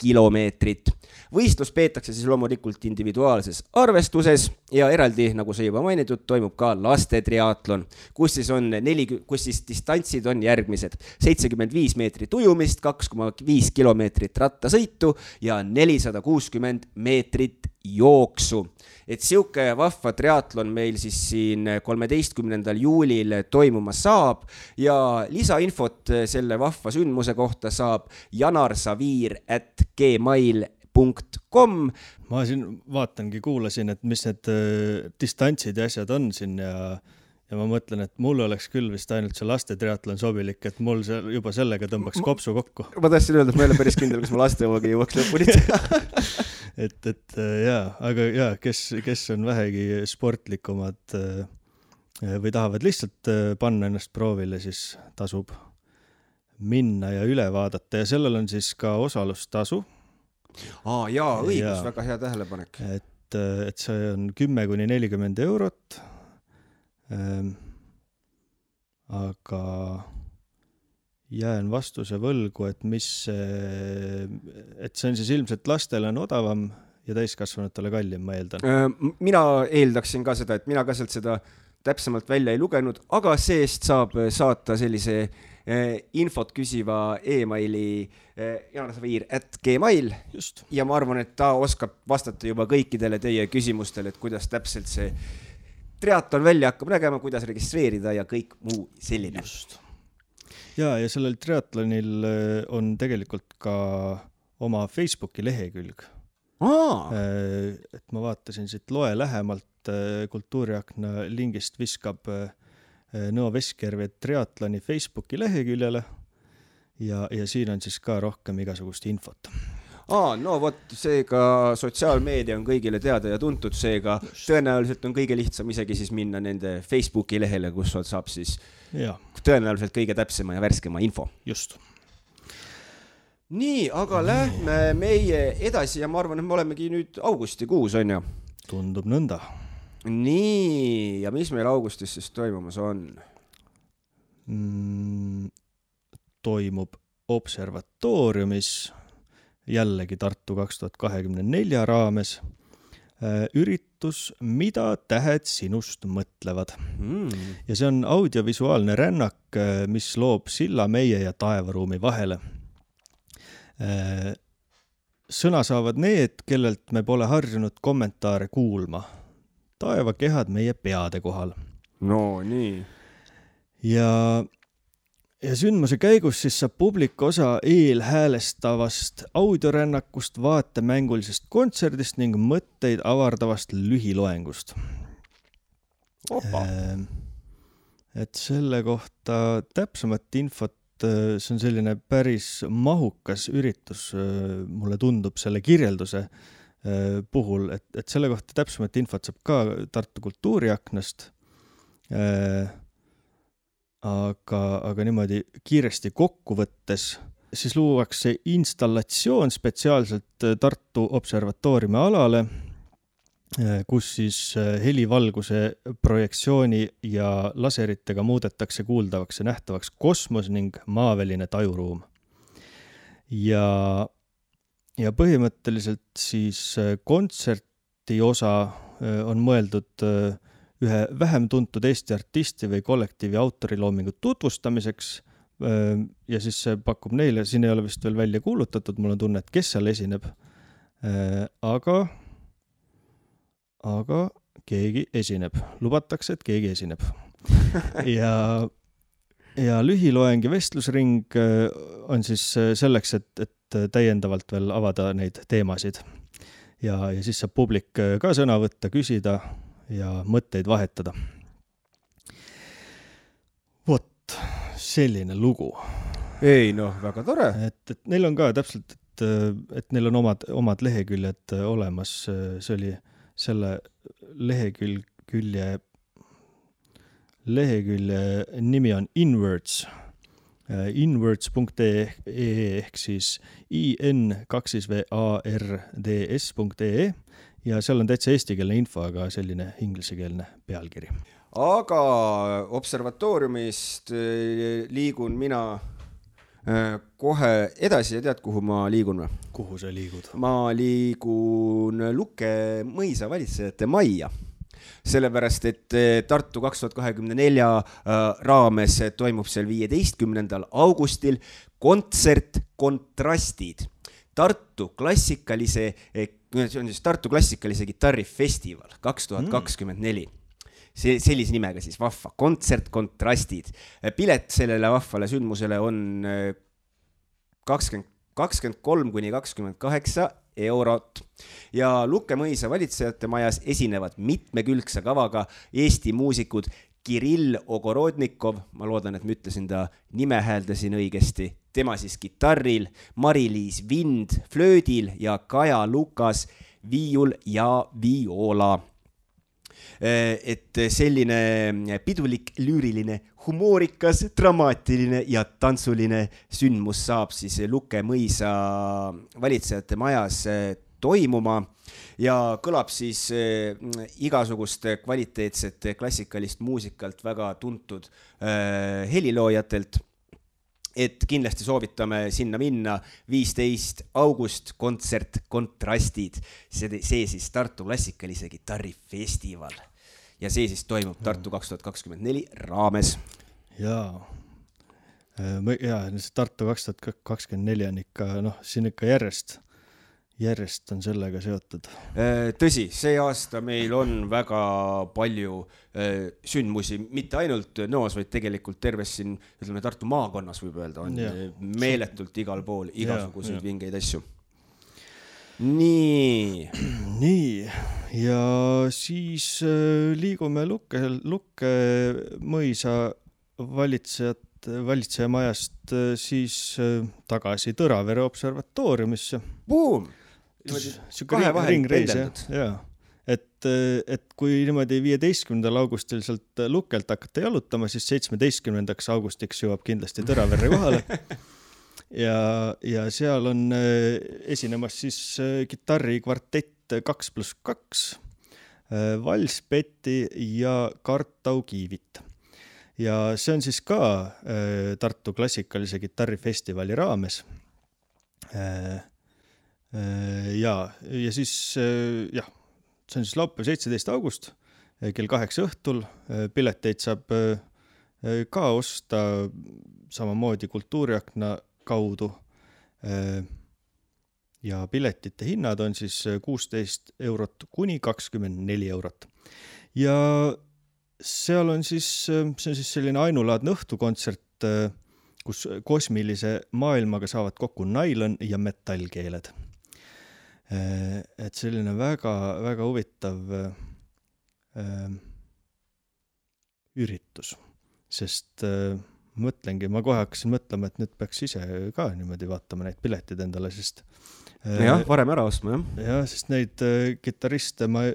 kilomeetrit. Võistlus peetakse siis loomulikult individuaalses arvestuses ja eraldi, nagu sai juba mainitud, toimub ka laste triatlon, kus siis on neli, kus siis distantsid on järgmised. seitsekümmend viis meetrit ujumist, kaks koma viis kilomeetrit rattasõitu ja nelisada kuuskümmend meetrit jooksu. et sihuke vahva triatlon meil siis siin kolmeteistkümnendal juulil toimuma saab ja lisainfot selle vahva sündmuse kohta saab Janar Saviir at gmail.com. ma siin vaatangi, kuulasin, et mis need äh, distantsid ja asjad on siin ja ja ma mõtlen, et mul oleks küll vist ainult see laste triatlon sobilik, et mul see juba sellega tõmbaks kopsu kokku. ma tahtsin öelda, et ma ei ole päris kindel, kas ma laste omaga jõuaks lõpuni teha (laughs) et, et äh, jaa, aga jaa, kes, kes on vähegi sportlikumad äh, või tahavad lihtsalt panna ennast proovile, siis tasub minna ja üle vaadata ja sellel on siis ka osalustasu aa jaa, õigus Jaa. väga hea tähelepanek. et, et see on kümme kuni nelikümmend eurot ähm,. aga jään vastuse võlgu, et mis see, et see on siis ilmselt lastele on odavam ja täiskasvanutele kallim, ma eeldan. Äh, mina eeldaksin ka seda, et mina ka sealt seda täpsemalt välja ei lugenud, aga see-eest saab äh, saata sellise eh, infot küsiva emaili eh, jaanasaviir at gmail ja ma arvan, et ta oskab vastata juba kõikidele teie küsimustele, et kuidas täpselt see triatlon välja hakkab nägema, kuidas registreerida ja kõik muu selline. ja, ja sellel triatlonil äh, on tegelikult ka oma Facebooki lehekülg. Äh, et ma vaatasin siit Loe lähemalt äh, Kultuuriakna lingist viskab Nõo Veskjärve triatloni Facebooki leheküljele ja, ja siin on siis ka rohkem igasugust infot. aa, no vot, seega sotsiaalmeedia on kõigile teada ja tuntud, seega tõenäoliselt on kõige lihtsam isegi siis minna nende Facebooki lehele, kus saab siis jaa, tõenäoliselt kõige täpsema ja värskema info. just. nii, aga lähme meie edasi ja ma arvan, et me olemegi nüüd augustikuus, on ju. tundub nõnda. Nii, ja mis meil augustis siis toimumas on? mm, toimub observatooriumis jällegi Tartu kaks tuhat kahekümne nelja raames äh, üritus Mida tähed sinust mõtlevad Mm. ja see on audiovisuaalne rännak, mis loob silla meie ja taevaruumi vahele. sõna saavad need, kellelt me pole harjunud kommentaare kuulma. Taevakehad meie peade kohal no nii. ja, ja sündmuse käigus siis saab publik osa eelhäälestavast audiorännakust, vaatemängulisest kontserdist ning mõtteid avardavast lühiloengust. Ähm, et selle kohta täpsemat infot, äh, see on selline päris mahukas üritus, äh, mulle tundub selle kirjelduse äh, puhul, et, et selle kohta täpsemat infot saab ka Tartu Kultuuriaknast. aga, aga niimoodi kiiresti kokku võttes, siis luuakse installatsioon spetsiaalselt Tartu Observatooriumi alale kus siis äh, helivalguse projektsiooni ja laseritega muudetakse kuuldavaks ja nähtavaks kosmos ning maaväline tajuruum. ja, ja põhimõtteliselt siis äh, kontserti osa äh, on mõeldud ühe vähem tuntud Eesti artisti või kollektiivi autoriloomingu tutvustamiseks ja siis see pakub neile, siin ei ole vist veel välja kuulutatud, mul on tunne, et kes seal esineb. aga aga keegi esineb, lubatakse, et keegi esineb. (laughs) ja, ja lühiloeng ja vestlusring äh, on siis äh, selleks, et, et täiendavalt veel avada neid teemasid. ja, ja siis saab publik äh, ka sõna võtta, küsida ja mõtteid vahetada. vot, selline lugu. ei noh, väga tore. et, et neil on ka täpselt, et, et neil on omad, omad leheküljed olemas, see oli selle lehekülg, külje, lehekülje nimi on Inwards. Inwards.ee ehk siis in kaks siis v a r d s punkt ee ja seal on täitsa eestikeelne info, aga selline inglisekeelne pealkiri. aga observatooriumist eh, liigun mina eh, kohe edasi ja tead, kuhu ma liigun või? kuhu sa liigud? ma liigun Lukke mõisa valitsejate majja sellepärast, et eh, Tartu kaks tuhat kahekümne nelja eh, raames toimub seal viieteistkümnendal augustil kontsert Kontrastid. Tartu klassikalise, see on siis Tartu klassikalise kitarrifestival kaks tuhat kakskümmend neli see sellise nimega siis vahva kontsert Kontrastid. pilet sellele vahvale sündmusele on eh, kakskümmend, kakskümmend kolm kuni kakskümmend kaheksa eurot. Ja Lukke mõisa valitsejate majas esinevad mitmekülgse kavaga Eesti muusikud Kirill Ogorodnikov, ma loodan, et ma ütlesin ta nime hääldasin õigesti, tema siis kitarril, Mari-Liis Vind flöödil ja Kaja Lukas viiul ja vioola et selline pidulik, lüüriline, humoorikas, dramaatiline ja tantsuline sündmus saab siis Luke mõisa valitsejate majas toimuma. Ja kõlab siis igasugust kvaliteetset klassikalist muusikalt väga tuntud heliloojatelt. Et kindlasti soovitame sinna minna, viisteist august, kontsert Kontrastid, see, see siis Tartu klassikalise kitarrifestival ja see siis toimub Tartu kaks tuhat kakskümmend neli raames. jaa, äh, see Tartu kaks tuhat kakskümmend neli on ikka noh, siin ikka järjest järjest on sellega seotud? Äh, tõsi, see aasta meil on väga palju äh, sündmusi, mitte ainult Nõos, vaid tegelikult terves siin, ütleme Tartu maakonnas võib öelda, on ja. meeletult igal pool igasuguseid ja, ja. vingeid asju. Nii. (clears throat) nii, ja siis äh, liigume Lukke, Lukke mõisa valitsejat valitsejamajast siis tagasi Tõravere observatooriumisse. Boom! sihuke ringreis jah, jaa. et, et kui niimoodi viieteistkümnendal augustil sealt Lukelt hakata jalutama, siis seitsmeteistkümnendaks augustiks jõuab kindlasti Tõraverre kohale (laughs) ja, ja seal on äh, esinemas siis äh, kitarrikvartett kaks pluss kaks, äh, Vals, Betty ja Kartau Kiivit. ja see on siis ka Tartu klassikalise kitarrifestivali raames ja, ja siis jah, see on siis laupäev, seitseteist august kell kaheksa õhtul. pileteid saab ka osta samamoodi Kultuuriakna kaudu. ja piletite hinnad on siis kuusteist eurot kuni kakskümmend neli eurot. ja seal on siis, see on siis selline ainulaadne õhtukontsert, kus kosmilise maailmaga saavad kokku nailon ja metallkeeled Äh, et selline väga-väga huvitav äh, üritus, sest äh, mõtlengi, ma kohe hakkasin mõtlema, et nüüd peaks ise ka niimoodi vaatama neid pileteid endale, sest jah, varem ära ostma, jah. jah, sest neid äh, kitarriste ma,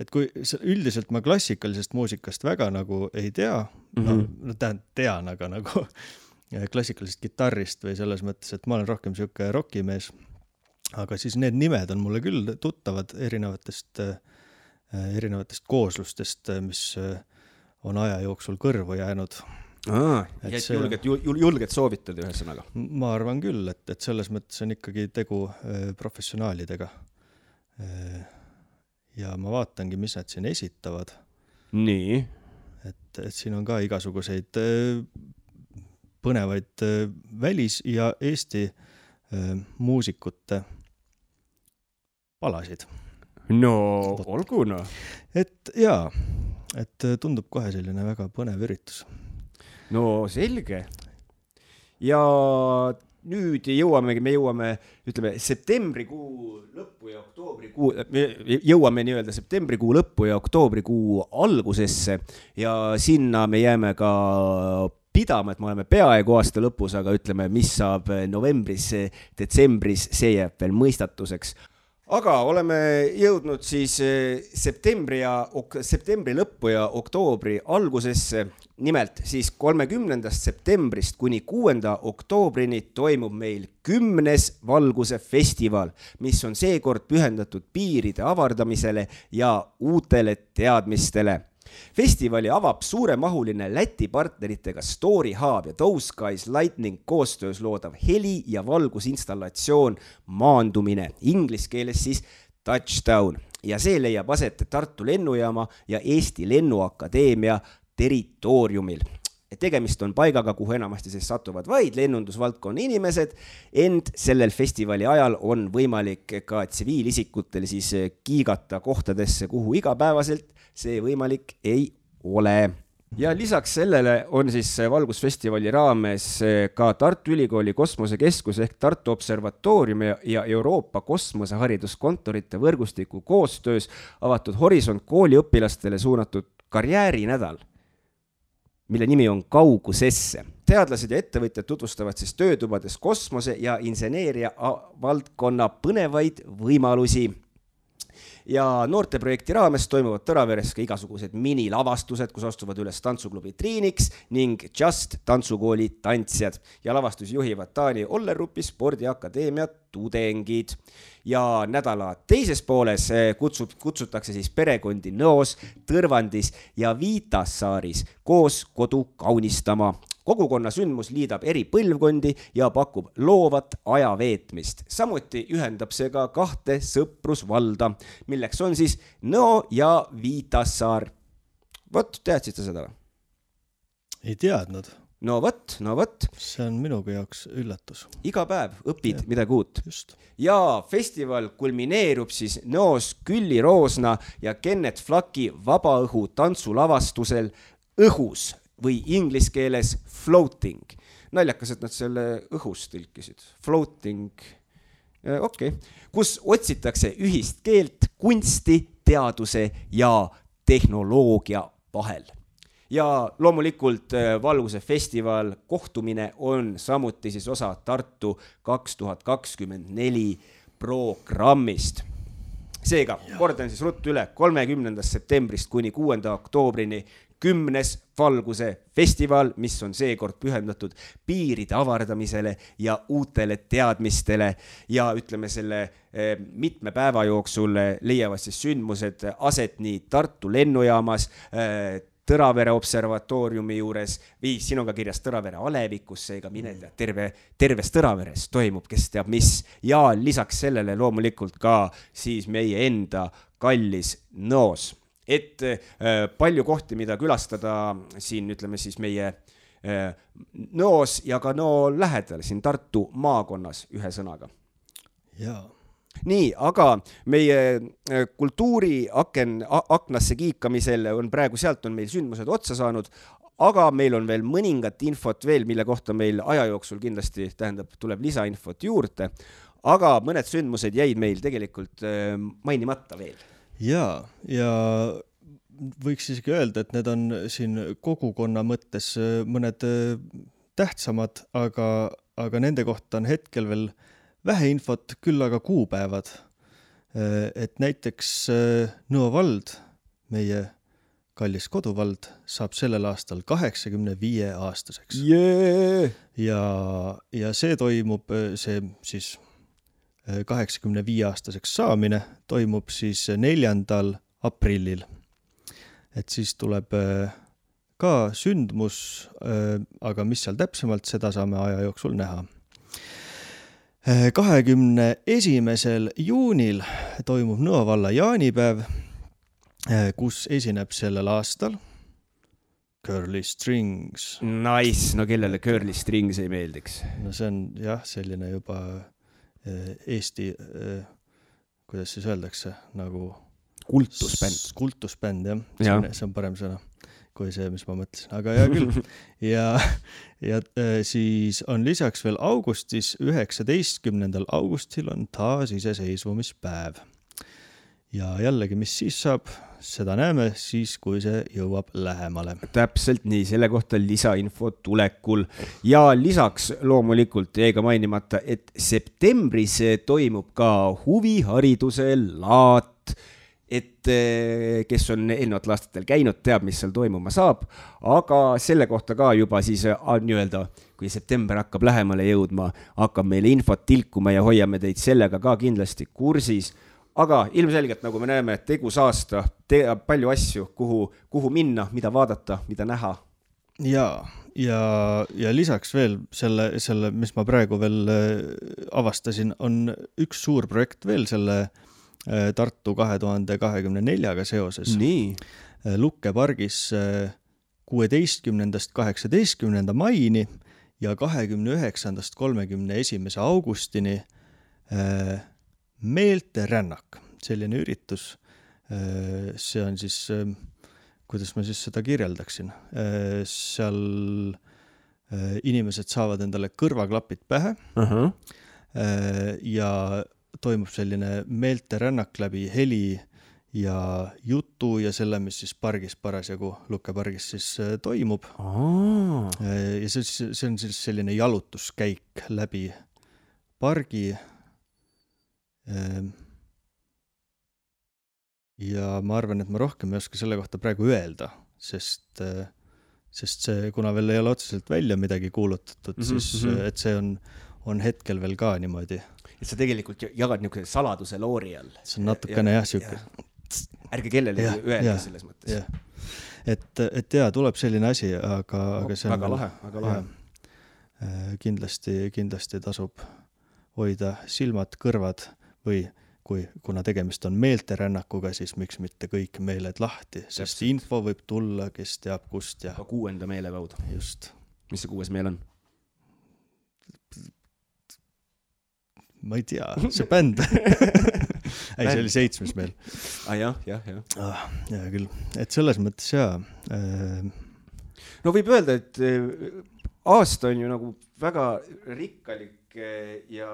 et kui üldiselt ma klassikalisest muusikast väga nagu ei tea mm, -hmm. no, mhm. no tähendab, tean, aga nagu (laughs) klassikalisest kitarrist või selles mõttes, et ma olen rohkem sihuke rokimees aga siis need nimed on mulle küll tuttavad erinevatest, äh, erinevatest kooslustest, mis äh, on aja jooksul kõrvu jäänud. Aa, et see, julged, julged soovitad ühesõnaga? ma arvan küll, et, et selles mõttes on ikkagi tegu äh, professionaalidega. ja ma vaatangi, mis nad siin esitavad. nii? et, et siin on ka igasuguseid põnevaid välis- ja Eesti muusikute palasid. no Vot. olgu noh. et jaa, et tundub kohe selline väga põnev üritus. No selge. ja nüüd jõuamegi, me jõuame, ütleme septembrikuu lõppu ja oktoobrikuu, me jõuame nii-öelda septembrikuu lõppu ja oktoobrikuu algusesse ja sinna me jääme ka pidama, et me oleme peaaegu aasta lõpus, aga ütleme, mis saab novembris, detsembris, see jääb veel mõistatuseks aga oleme jõudnud siis eh, septembri ja, septembri lõppu ja oktoobri algusesse. nimelt siis kolmekümnendast septembrist kuni kuuenda oktoobrini toimub meil kümnes Valguse festival, mis on seekord pühendatud piiride avardamisele ja uutele teadmistele festivali avab suuremahuline Läti partneritega Story Hub ja Those Guys Lightning koostöös loodav heli- ja valgusinstallatsioon Maandumine, inglise keeles siis Touchdown. Ja see leiab aset Tartu lennujaama ja Eesti Lennuakadeemia territooriumil. Tegemist on paigaga, kuhu enamasti siis satuvad vaid lennundusvaldkonna inimesed, ent sellel festivali ajal on võimalik ka tsiviilisikutel siis kiigata kohtadesse, kuhu igapäevaselt see võimalik ei ole ja lisaks sellele on siis Valgusfestivali raames ka Tartu Ülikooli kosmosekeskus ehk Tartu Observatoorium ja Euroopa kosmosehariduskontorite võrgustiku koostöös avatud Horisont kooliõpilastele suunatud karjäärinädal, mille nimi on Kaugusesse. teadlased ja ettevõtjad tutvustavad siis töötubades kosmose ja inseneeria valdkonna põnevaid võimalusi ja noorteprojekti raames toimuvad Tõraveres ka igasugused minilavastused, kus astuvad üles tantsuklubi Triiniks ning Just tantsukooli tantsijad ja lavastusi juhivad Taani Ollerupi spordiakadeemia tudengid. Ja nädala teises pooles eh, kutsub, kutsutakse siis perekondi Nõos, Tõrvandis ja Viitassaaris koos kodu kaunistama kogukonna sündmus liidab eri põlvkondi ja pakub loovat aja veetmist. samuti ühendab see ka kahte sõprusvalda, milleks on siis Nõo ja Viitassaar. vot, teadsid sa seda ei teadnud. No vot, no vot. see on minugi jaoks üllatus. iga päev õpid ja. midagi uut. ja festival kulmineerub siis Nõos Külli Roosna ja Kennet Flaki vabaõhu tantsulavastusel Õhus või inglise keeles floating. naljakas, et nad selle õhus tõlkisid, floating, okei okay., kus otsitakse ühist keelt kunsti, teaduse ja tehnoloogia vahel ja loomulikult äh, Valguse festival kohtumine on samuti siis osa Tartu kaks tuhat kakskümmend neli programmist. Seega kordan siis ruttu üle, kolmekümnendast septembrist kuni kuuenda oktoobrini kümnes Valguse festival, mis on seekord pühendatud piiride avardamisele ja uutele teadmistele. Ja ütleme, selle eh, mitme päeva jooksul leiavad siis sündmused aset nii Tartu lennujaamas, eh, Tõravere observatooriumi juures või siin on ka kirjas Tõravere alevikus, seega mine tea, terve, terves Tõraveres toimub, kes teab mis. ja lisaks sellele loomulikult ka siis meie enda kallis Nõos et äh, palju kohti, mida külastada siin ütleme siis meie äh, Nõos ja ka Nõo lähedal siin Tartu maakonnas, ühesõnaga. jaa nii, aga meie äh, kultuuriaken, aknasse kiikamisel on praegu, sealt on meil sündmused otsa saanud, aga meil on veel mõningat infot veel, mille kohta meil aja jooksul kindlasti, tähendab, tuleb lisainfot juurde. aga mõned sündmused jäid meil tegelikult mainimata veel ja, ja võiks isegi öelda, et need on siin kogukonna mõttes äh, mõned äh, tähtsamad, aga, aga nende kohta on hetkel veel vähe infot, küll aga kuupäevad. Äh, et näiteks Nõo vald, meie kallis koduvald, saab sellel aastal kaheksakümne viie aastaseks yeah.. ja, ja see toimub, see siis kaheksakümne viie aastaseks saamine toimub siis neljandal aprillil. et siis tuleb äh, ka sündmus, äh, aga mis seal täpsemalt, seda saame aja jooksul näha. Kahekümne esimesel juunil toimub Nõo valla jaanipäev, kus esineb sellel aastal Curly Strings. Nice, no kellele Curly Strings ei meeldiks? no see on jah, selline juba Äh, Eesti, äh, kuidas siis öeldakse, nagu kultusbänd. kultusbänd jah ja., see on parem sõna kui see, mis ma mõtlesin, aga hea küll. (laughs) ja, ja äh, siis on lisaks veel augustis, üheksateistkümnendal augustil on taasiseseisvumispäev. ja jällegi, mis siis saab, seda näeme siis, kui see jõuab lähemale. täpselt nii, selle kohta lisainfo tulekul ja lisaks loomulikult jäi ka mainimata, et septembris toimub ka huvihariduse laat et eh, kes on eelnevatel aastatel käinud, teab, mis seal toimuma saab, aga selle kohta ka juba siis ah, nii-öelda, kui september hakkab lähemale jõudma, hakkab meile infot tilkuma ja hoiame teid sellega ka kindlasti kursis aga ilmselgelt, nagu me näeme, tegus aasta, teab palju asju, kuhu, kuhu minna, mida vaadata, mida näha. ja, ja, ja lisaks veel selle, selle, mis ma praegu veel äh, avastasin, on üks suur projekt veel selle Tartu kahe tuhande kahekümne neljaga seoses. Äh, Lukke pargis kuueteistkümnendast kaheksateistkümnenda maini ja kahekümne üheksandast kolmekümne esimese augustini meelterännak, selline üritus. Äh, see on siis, äh, kuidas ma siis seda kirjeldaksin, äh, seal inimesed saavad endale kõrvaklapid pähe uh. -huh. ja toimub selline meelterännak läbi heli ja jutu ja selle, mis siis pargis parasjagu, Lukke pargis siis toimub oh.. ja see, see on siis selline jalutuskäik läbi pargi Ehm, ja ma arvan, et ma rohkem ei oska selle kohta praegu öelda, sest, sest see, kuna veel ei ole otseselt välja midagi kuulutatud mm, -hmm. siis mhm. et see on, on hetkel veel ka niimoodi. Et sa tegelikult jagad niisuguse saladuse loori all. see on natukene ja, jah, sihuke ja. ärge kellelegi öelda selles mõttes. et, et jaa, tuleb selline asi, aga no,, aga see on väga lahe, väga lahe. Äh, kindlasti, kindlasti tasub hoida silmad, kõrvad või kui, kuna tegemist on meelterännakuga, siis miks mitte kõik meeled lahti, sest info võib tulla, kes teab kust ja. ka kuuenda meele kaudu. just. mis see kuues meel on? Ma ei tea, see (laughs) bänd ei, see oli seitsmes meel. aa ah, jah, jah, jah ah,. hea küll, et selles mõttes jaa äh.... no võib öelda, et äh, aasta on ju nagu väga rikkalik äh, ja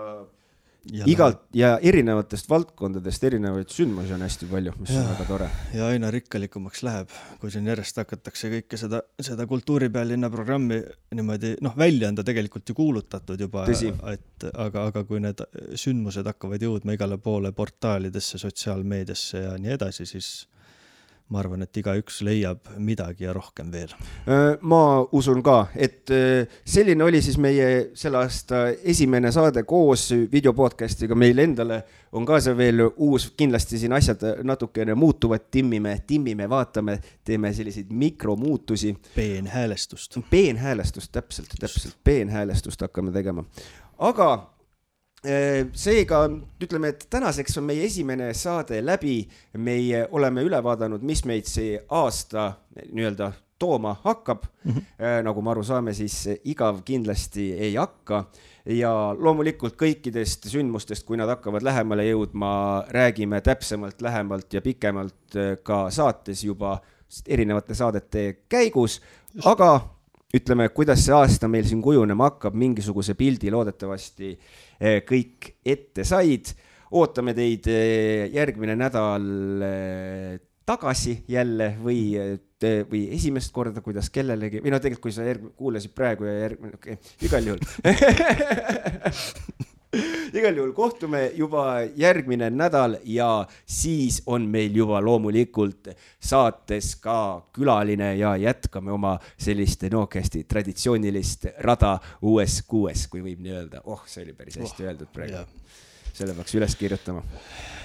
ja igalt ja erinevatest valdkondadest erinevaid sündmusi on hästi palju, mis ja, on väga tore. ja aina rikkalikumaks läheb, kui siin järjest hakatakse kõike seda, seda kultuuripealinna programmi niimoodi noh, välja on ta tegelikult ju kuulutatud juba, et aga, aga kui need sündmused hakkavad jõudma igale poole portaalidesse, sotsiaalmeediasse ja nii edasi, siis ma arvan, et igaüks leiab midagi ja rohkem veel. Äh, ma usun ka, et äh, selline oli siis meie selle aasta esimene saade koos video podcast'iga meil endale on ka see veel uus, kindlasti siin asjad natukene muutuvad, timmime, timmime, vaatame, teeme selliseid mikromuutusi. peenhäälestust. peenhäälestust, täpselt, täpselt, peenhäälestust hakkame tegema. aga seega ütleme, et tänaseks on meie esimene saade läbi, meie oleme üle vaadanud, mis meid see aasta nii-öelda tooma hakkab mm. -hmm. nagu me aru saame, siis igav kindlasti ei hakka ja loomulikult kõikidest sündmustest, kui nad hakkavad lähemale jõudma, räägime täpsemalt, lähemalt ja pikemalt äh, ka saates juba erinevate saadete käigus, aga ütleme, kuidas see aasta meil siin kujunema hakkab, mingisuguse pildi loodetavasti eh, kõik ette said. ootame teid eh, järgmine nädal eh, tagasi jälle või, või esimest korda, kuidas kellelegi või no tegelikult, kui sa järg, kuulasid praegu ja järgmine, okei okay,, igal juhul (laughs) igal juhul kohtume juba järgmine nädal ja siis on meil juba loomulikult saates ka külaline ja jätkame oma sellist Nokiasti traditsioonilist rada uues kuues, kui võib nii öelda. oh, see oli päris hästi oh, öeldud praegu. selle peaks üles kirjutama.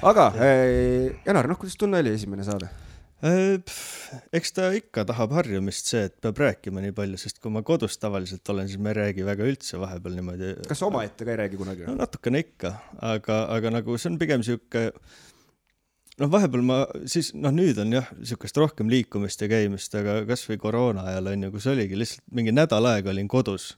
aga äh, Janar, noh, kuidas tunne oli esimene saade? Äh, eks ta ikka tahab harjumist, see, et peab rääkima nii palju, sest kui ma kodus tavaliselt olen, siis ma ei räägi väga üldse vahepeal niimoodi. kas omaette ka ei räägi kunagi? no natukene ikka, aga, aga nagu see on pigem sihuke noh, vahepeal ma siis noh, nüüd on jah, sihukest rohkem liikumist ja käimist, aga kasvõi koroona ajal on ju, kus oligi lihtsalt mingi nädal aega olin kodus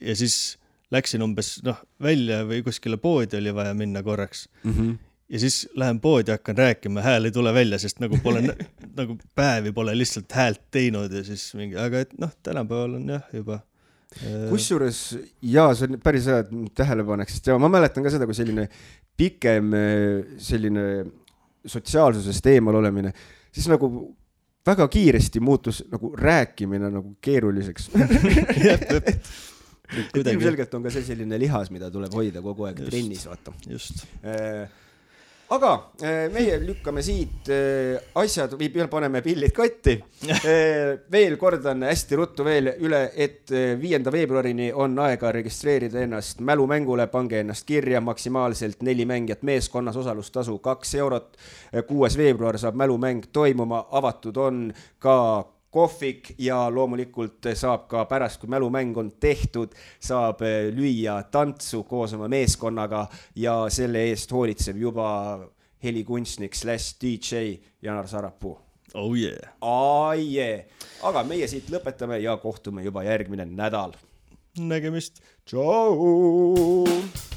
ja siis läksin umbes noh, välja või kuskile poodi oli vaja minna korraks mm. -hmm ja siis lähen poodi, hakkan rääkima, hääl ei tule välja, sest nagu pole (laughs) nagu päevi pole lihtsalt häält teinud ja siis mingi, aga et noh, tänapäeval on jah juba äh.... kusjuures jaa, see on päris hea, et tähele paneks, sest ja ma mäletan ka seda, kui selline pikem äh, selline sotsiaalsusest eemal olemine, siis nagu väga kiiresti muutus nagu rääkimine nagu keeruliseks. (laughs) Ilmselgelt on ka see selline lihas, mida tuleb hoida kogu aeg just, trennis, vaata. just. Äh, aga eh, meie lükkame siit eh, asjad paneme pillid kotti. (laughs) Eh, veel kordan hästi ruttu veel üle, et viienda veebruarini on aega registreerida ennast mälumängule, pange ennast kirja maksimaalselt neli mängijat meeskonnas, osalustasu kaks eurot. kuues veebruar saab mälumäng toimuma, avatud on ka kohvik ja loomulikult saab ka pärast, kui mälumäng on tehtud, saab eh, lüüa tantsu koos oma meeskonnaga ja selle eest hoolitseb juba helikunstnik slaš DJ Janar Sarapuu. Oh yeah. Oh yeah. aga meie siit lõpetame ja kohtume juba järgmine nädal. nägemist. tšau.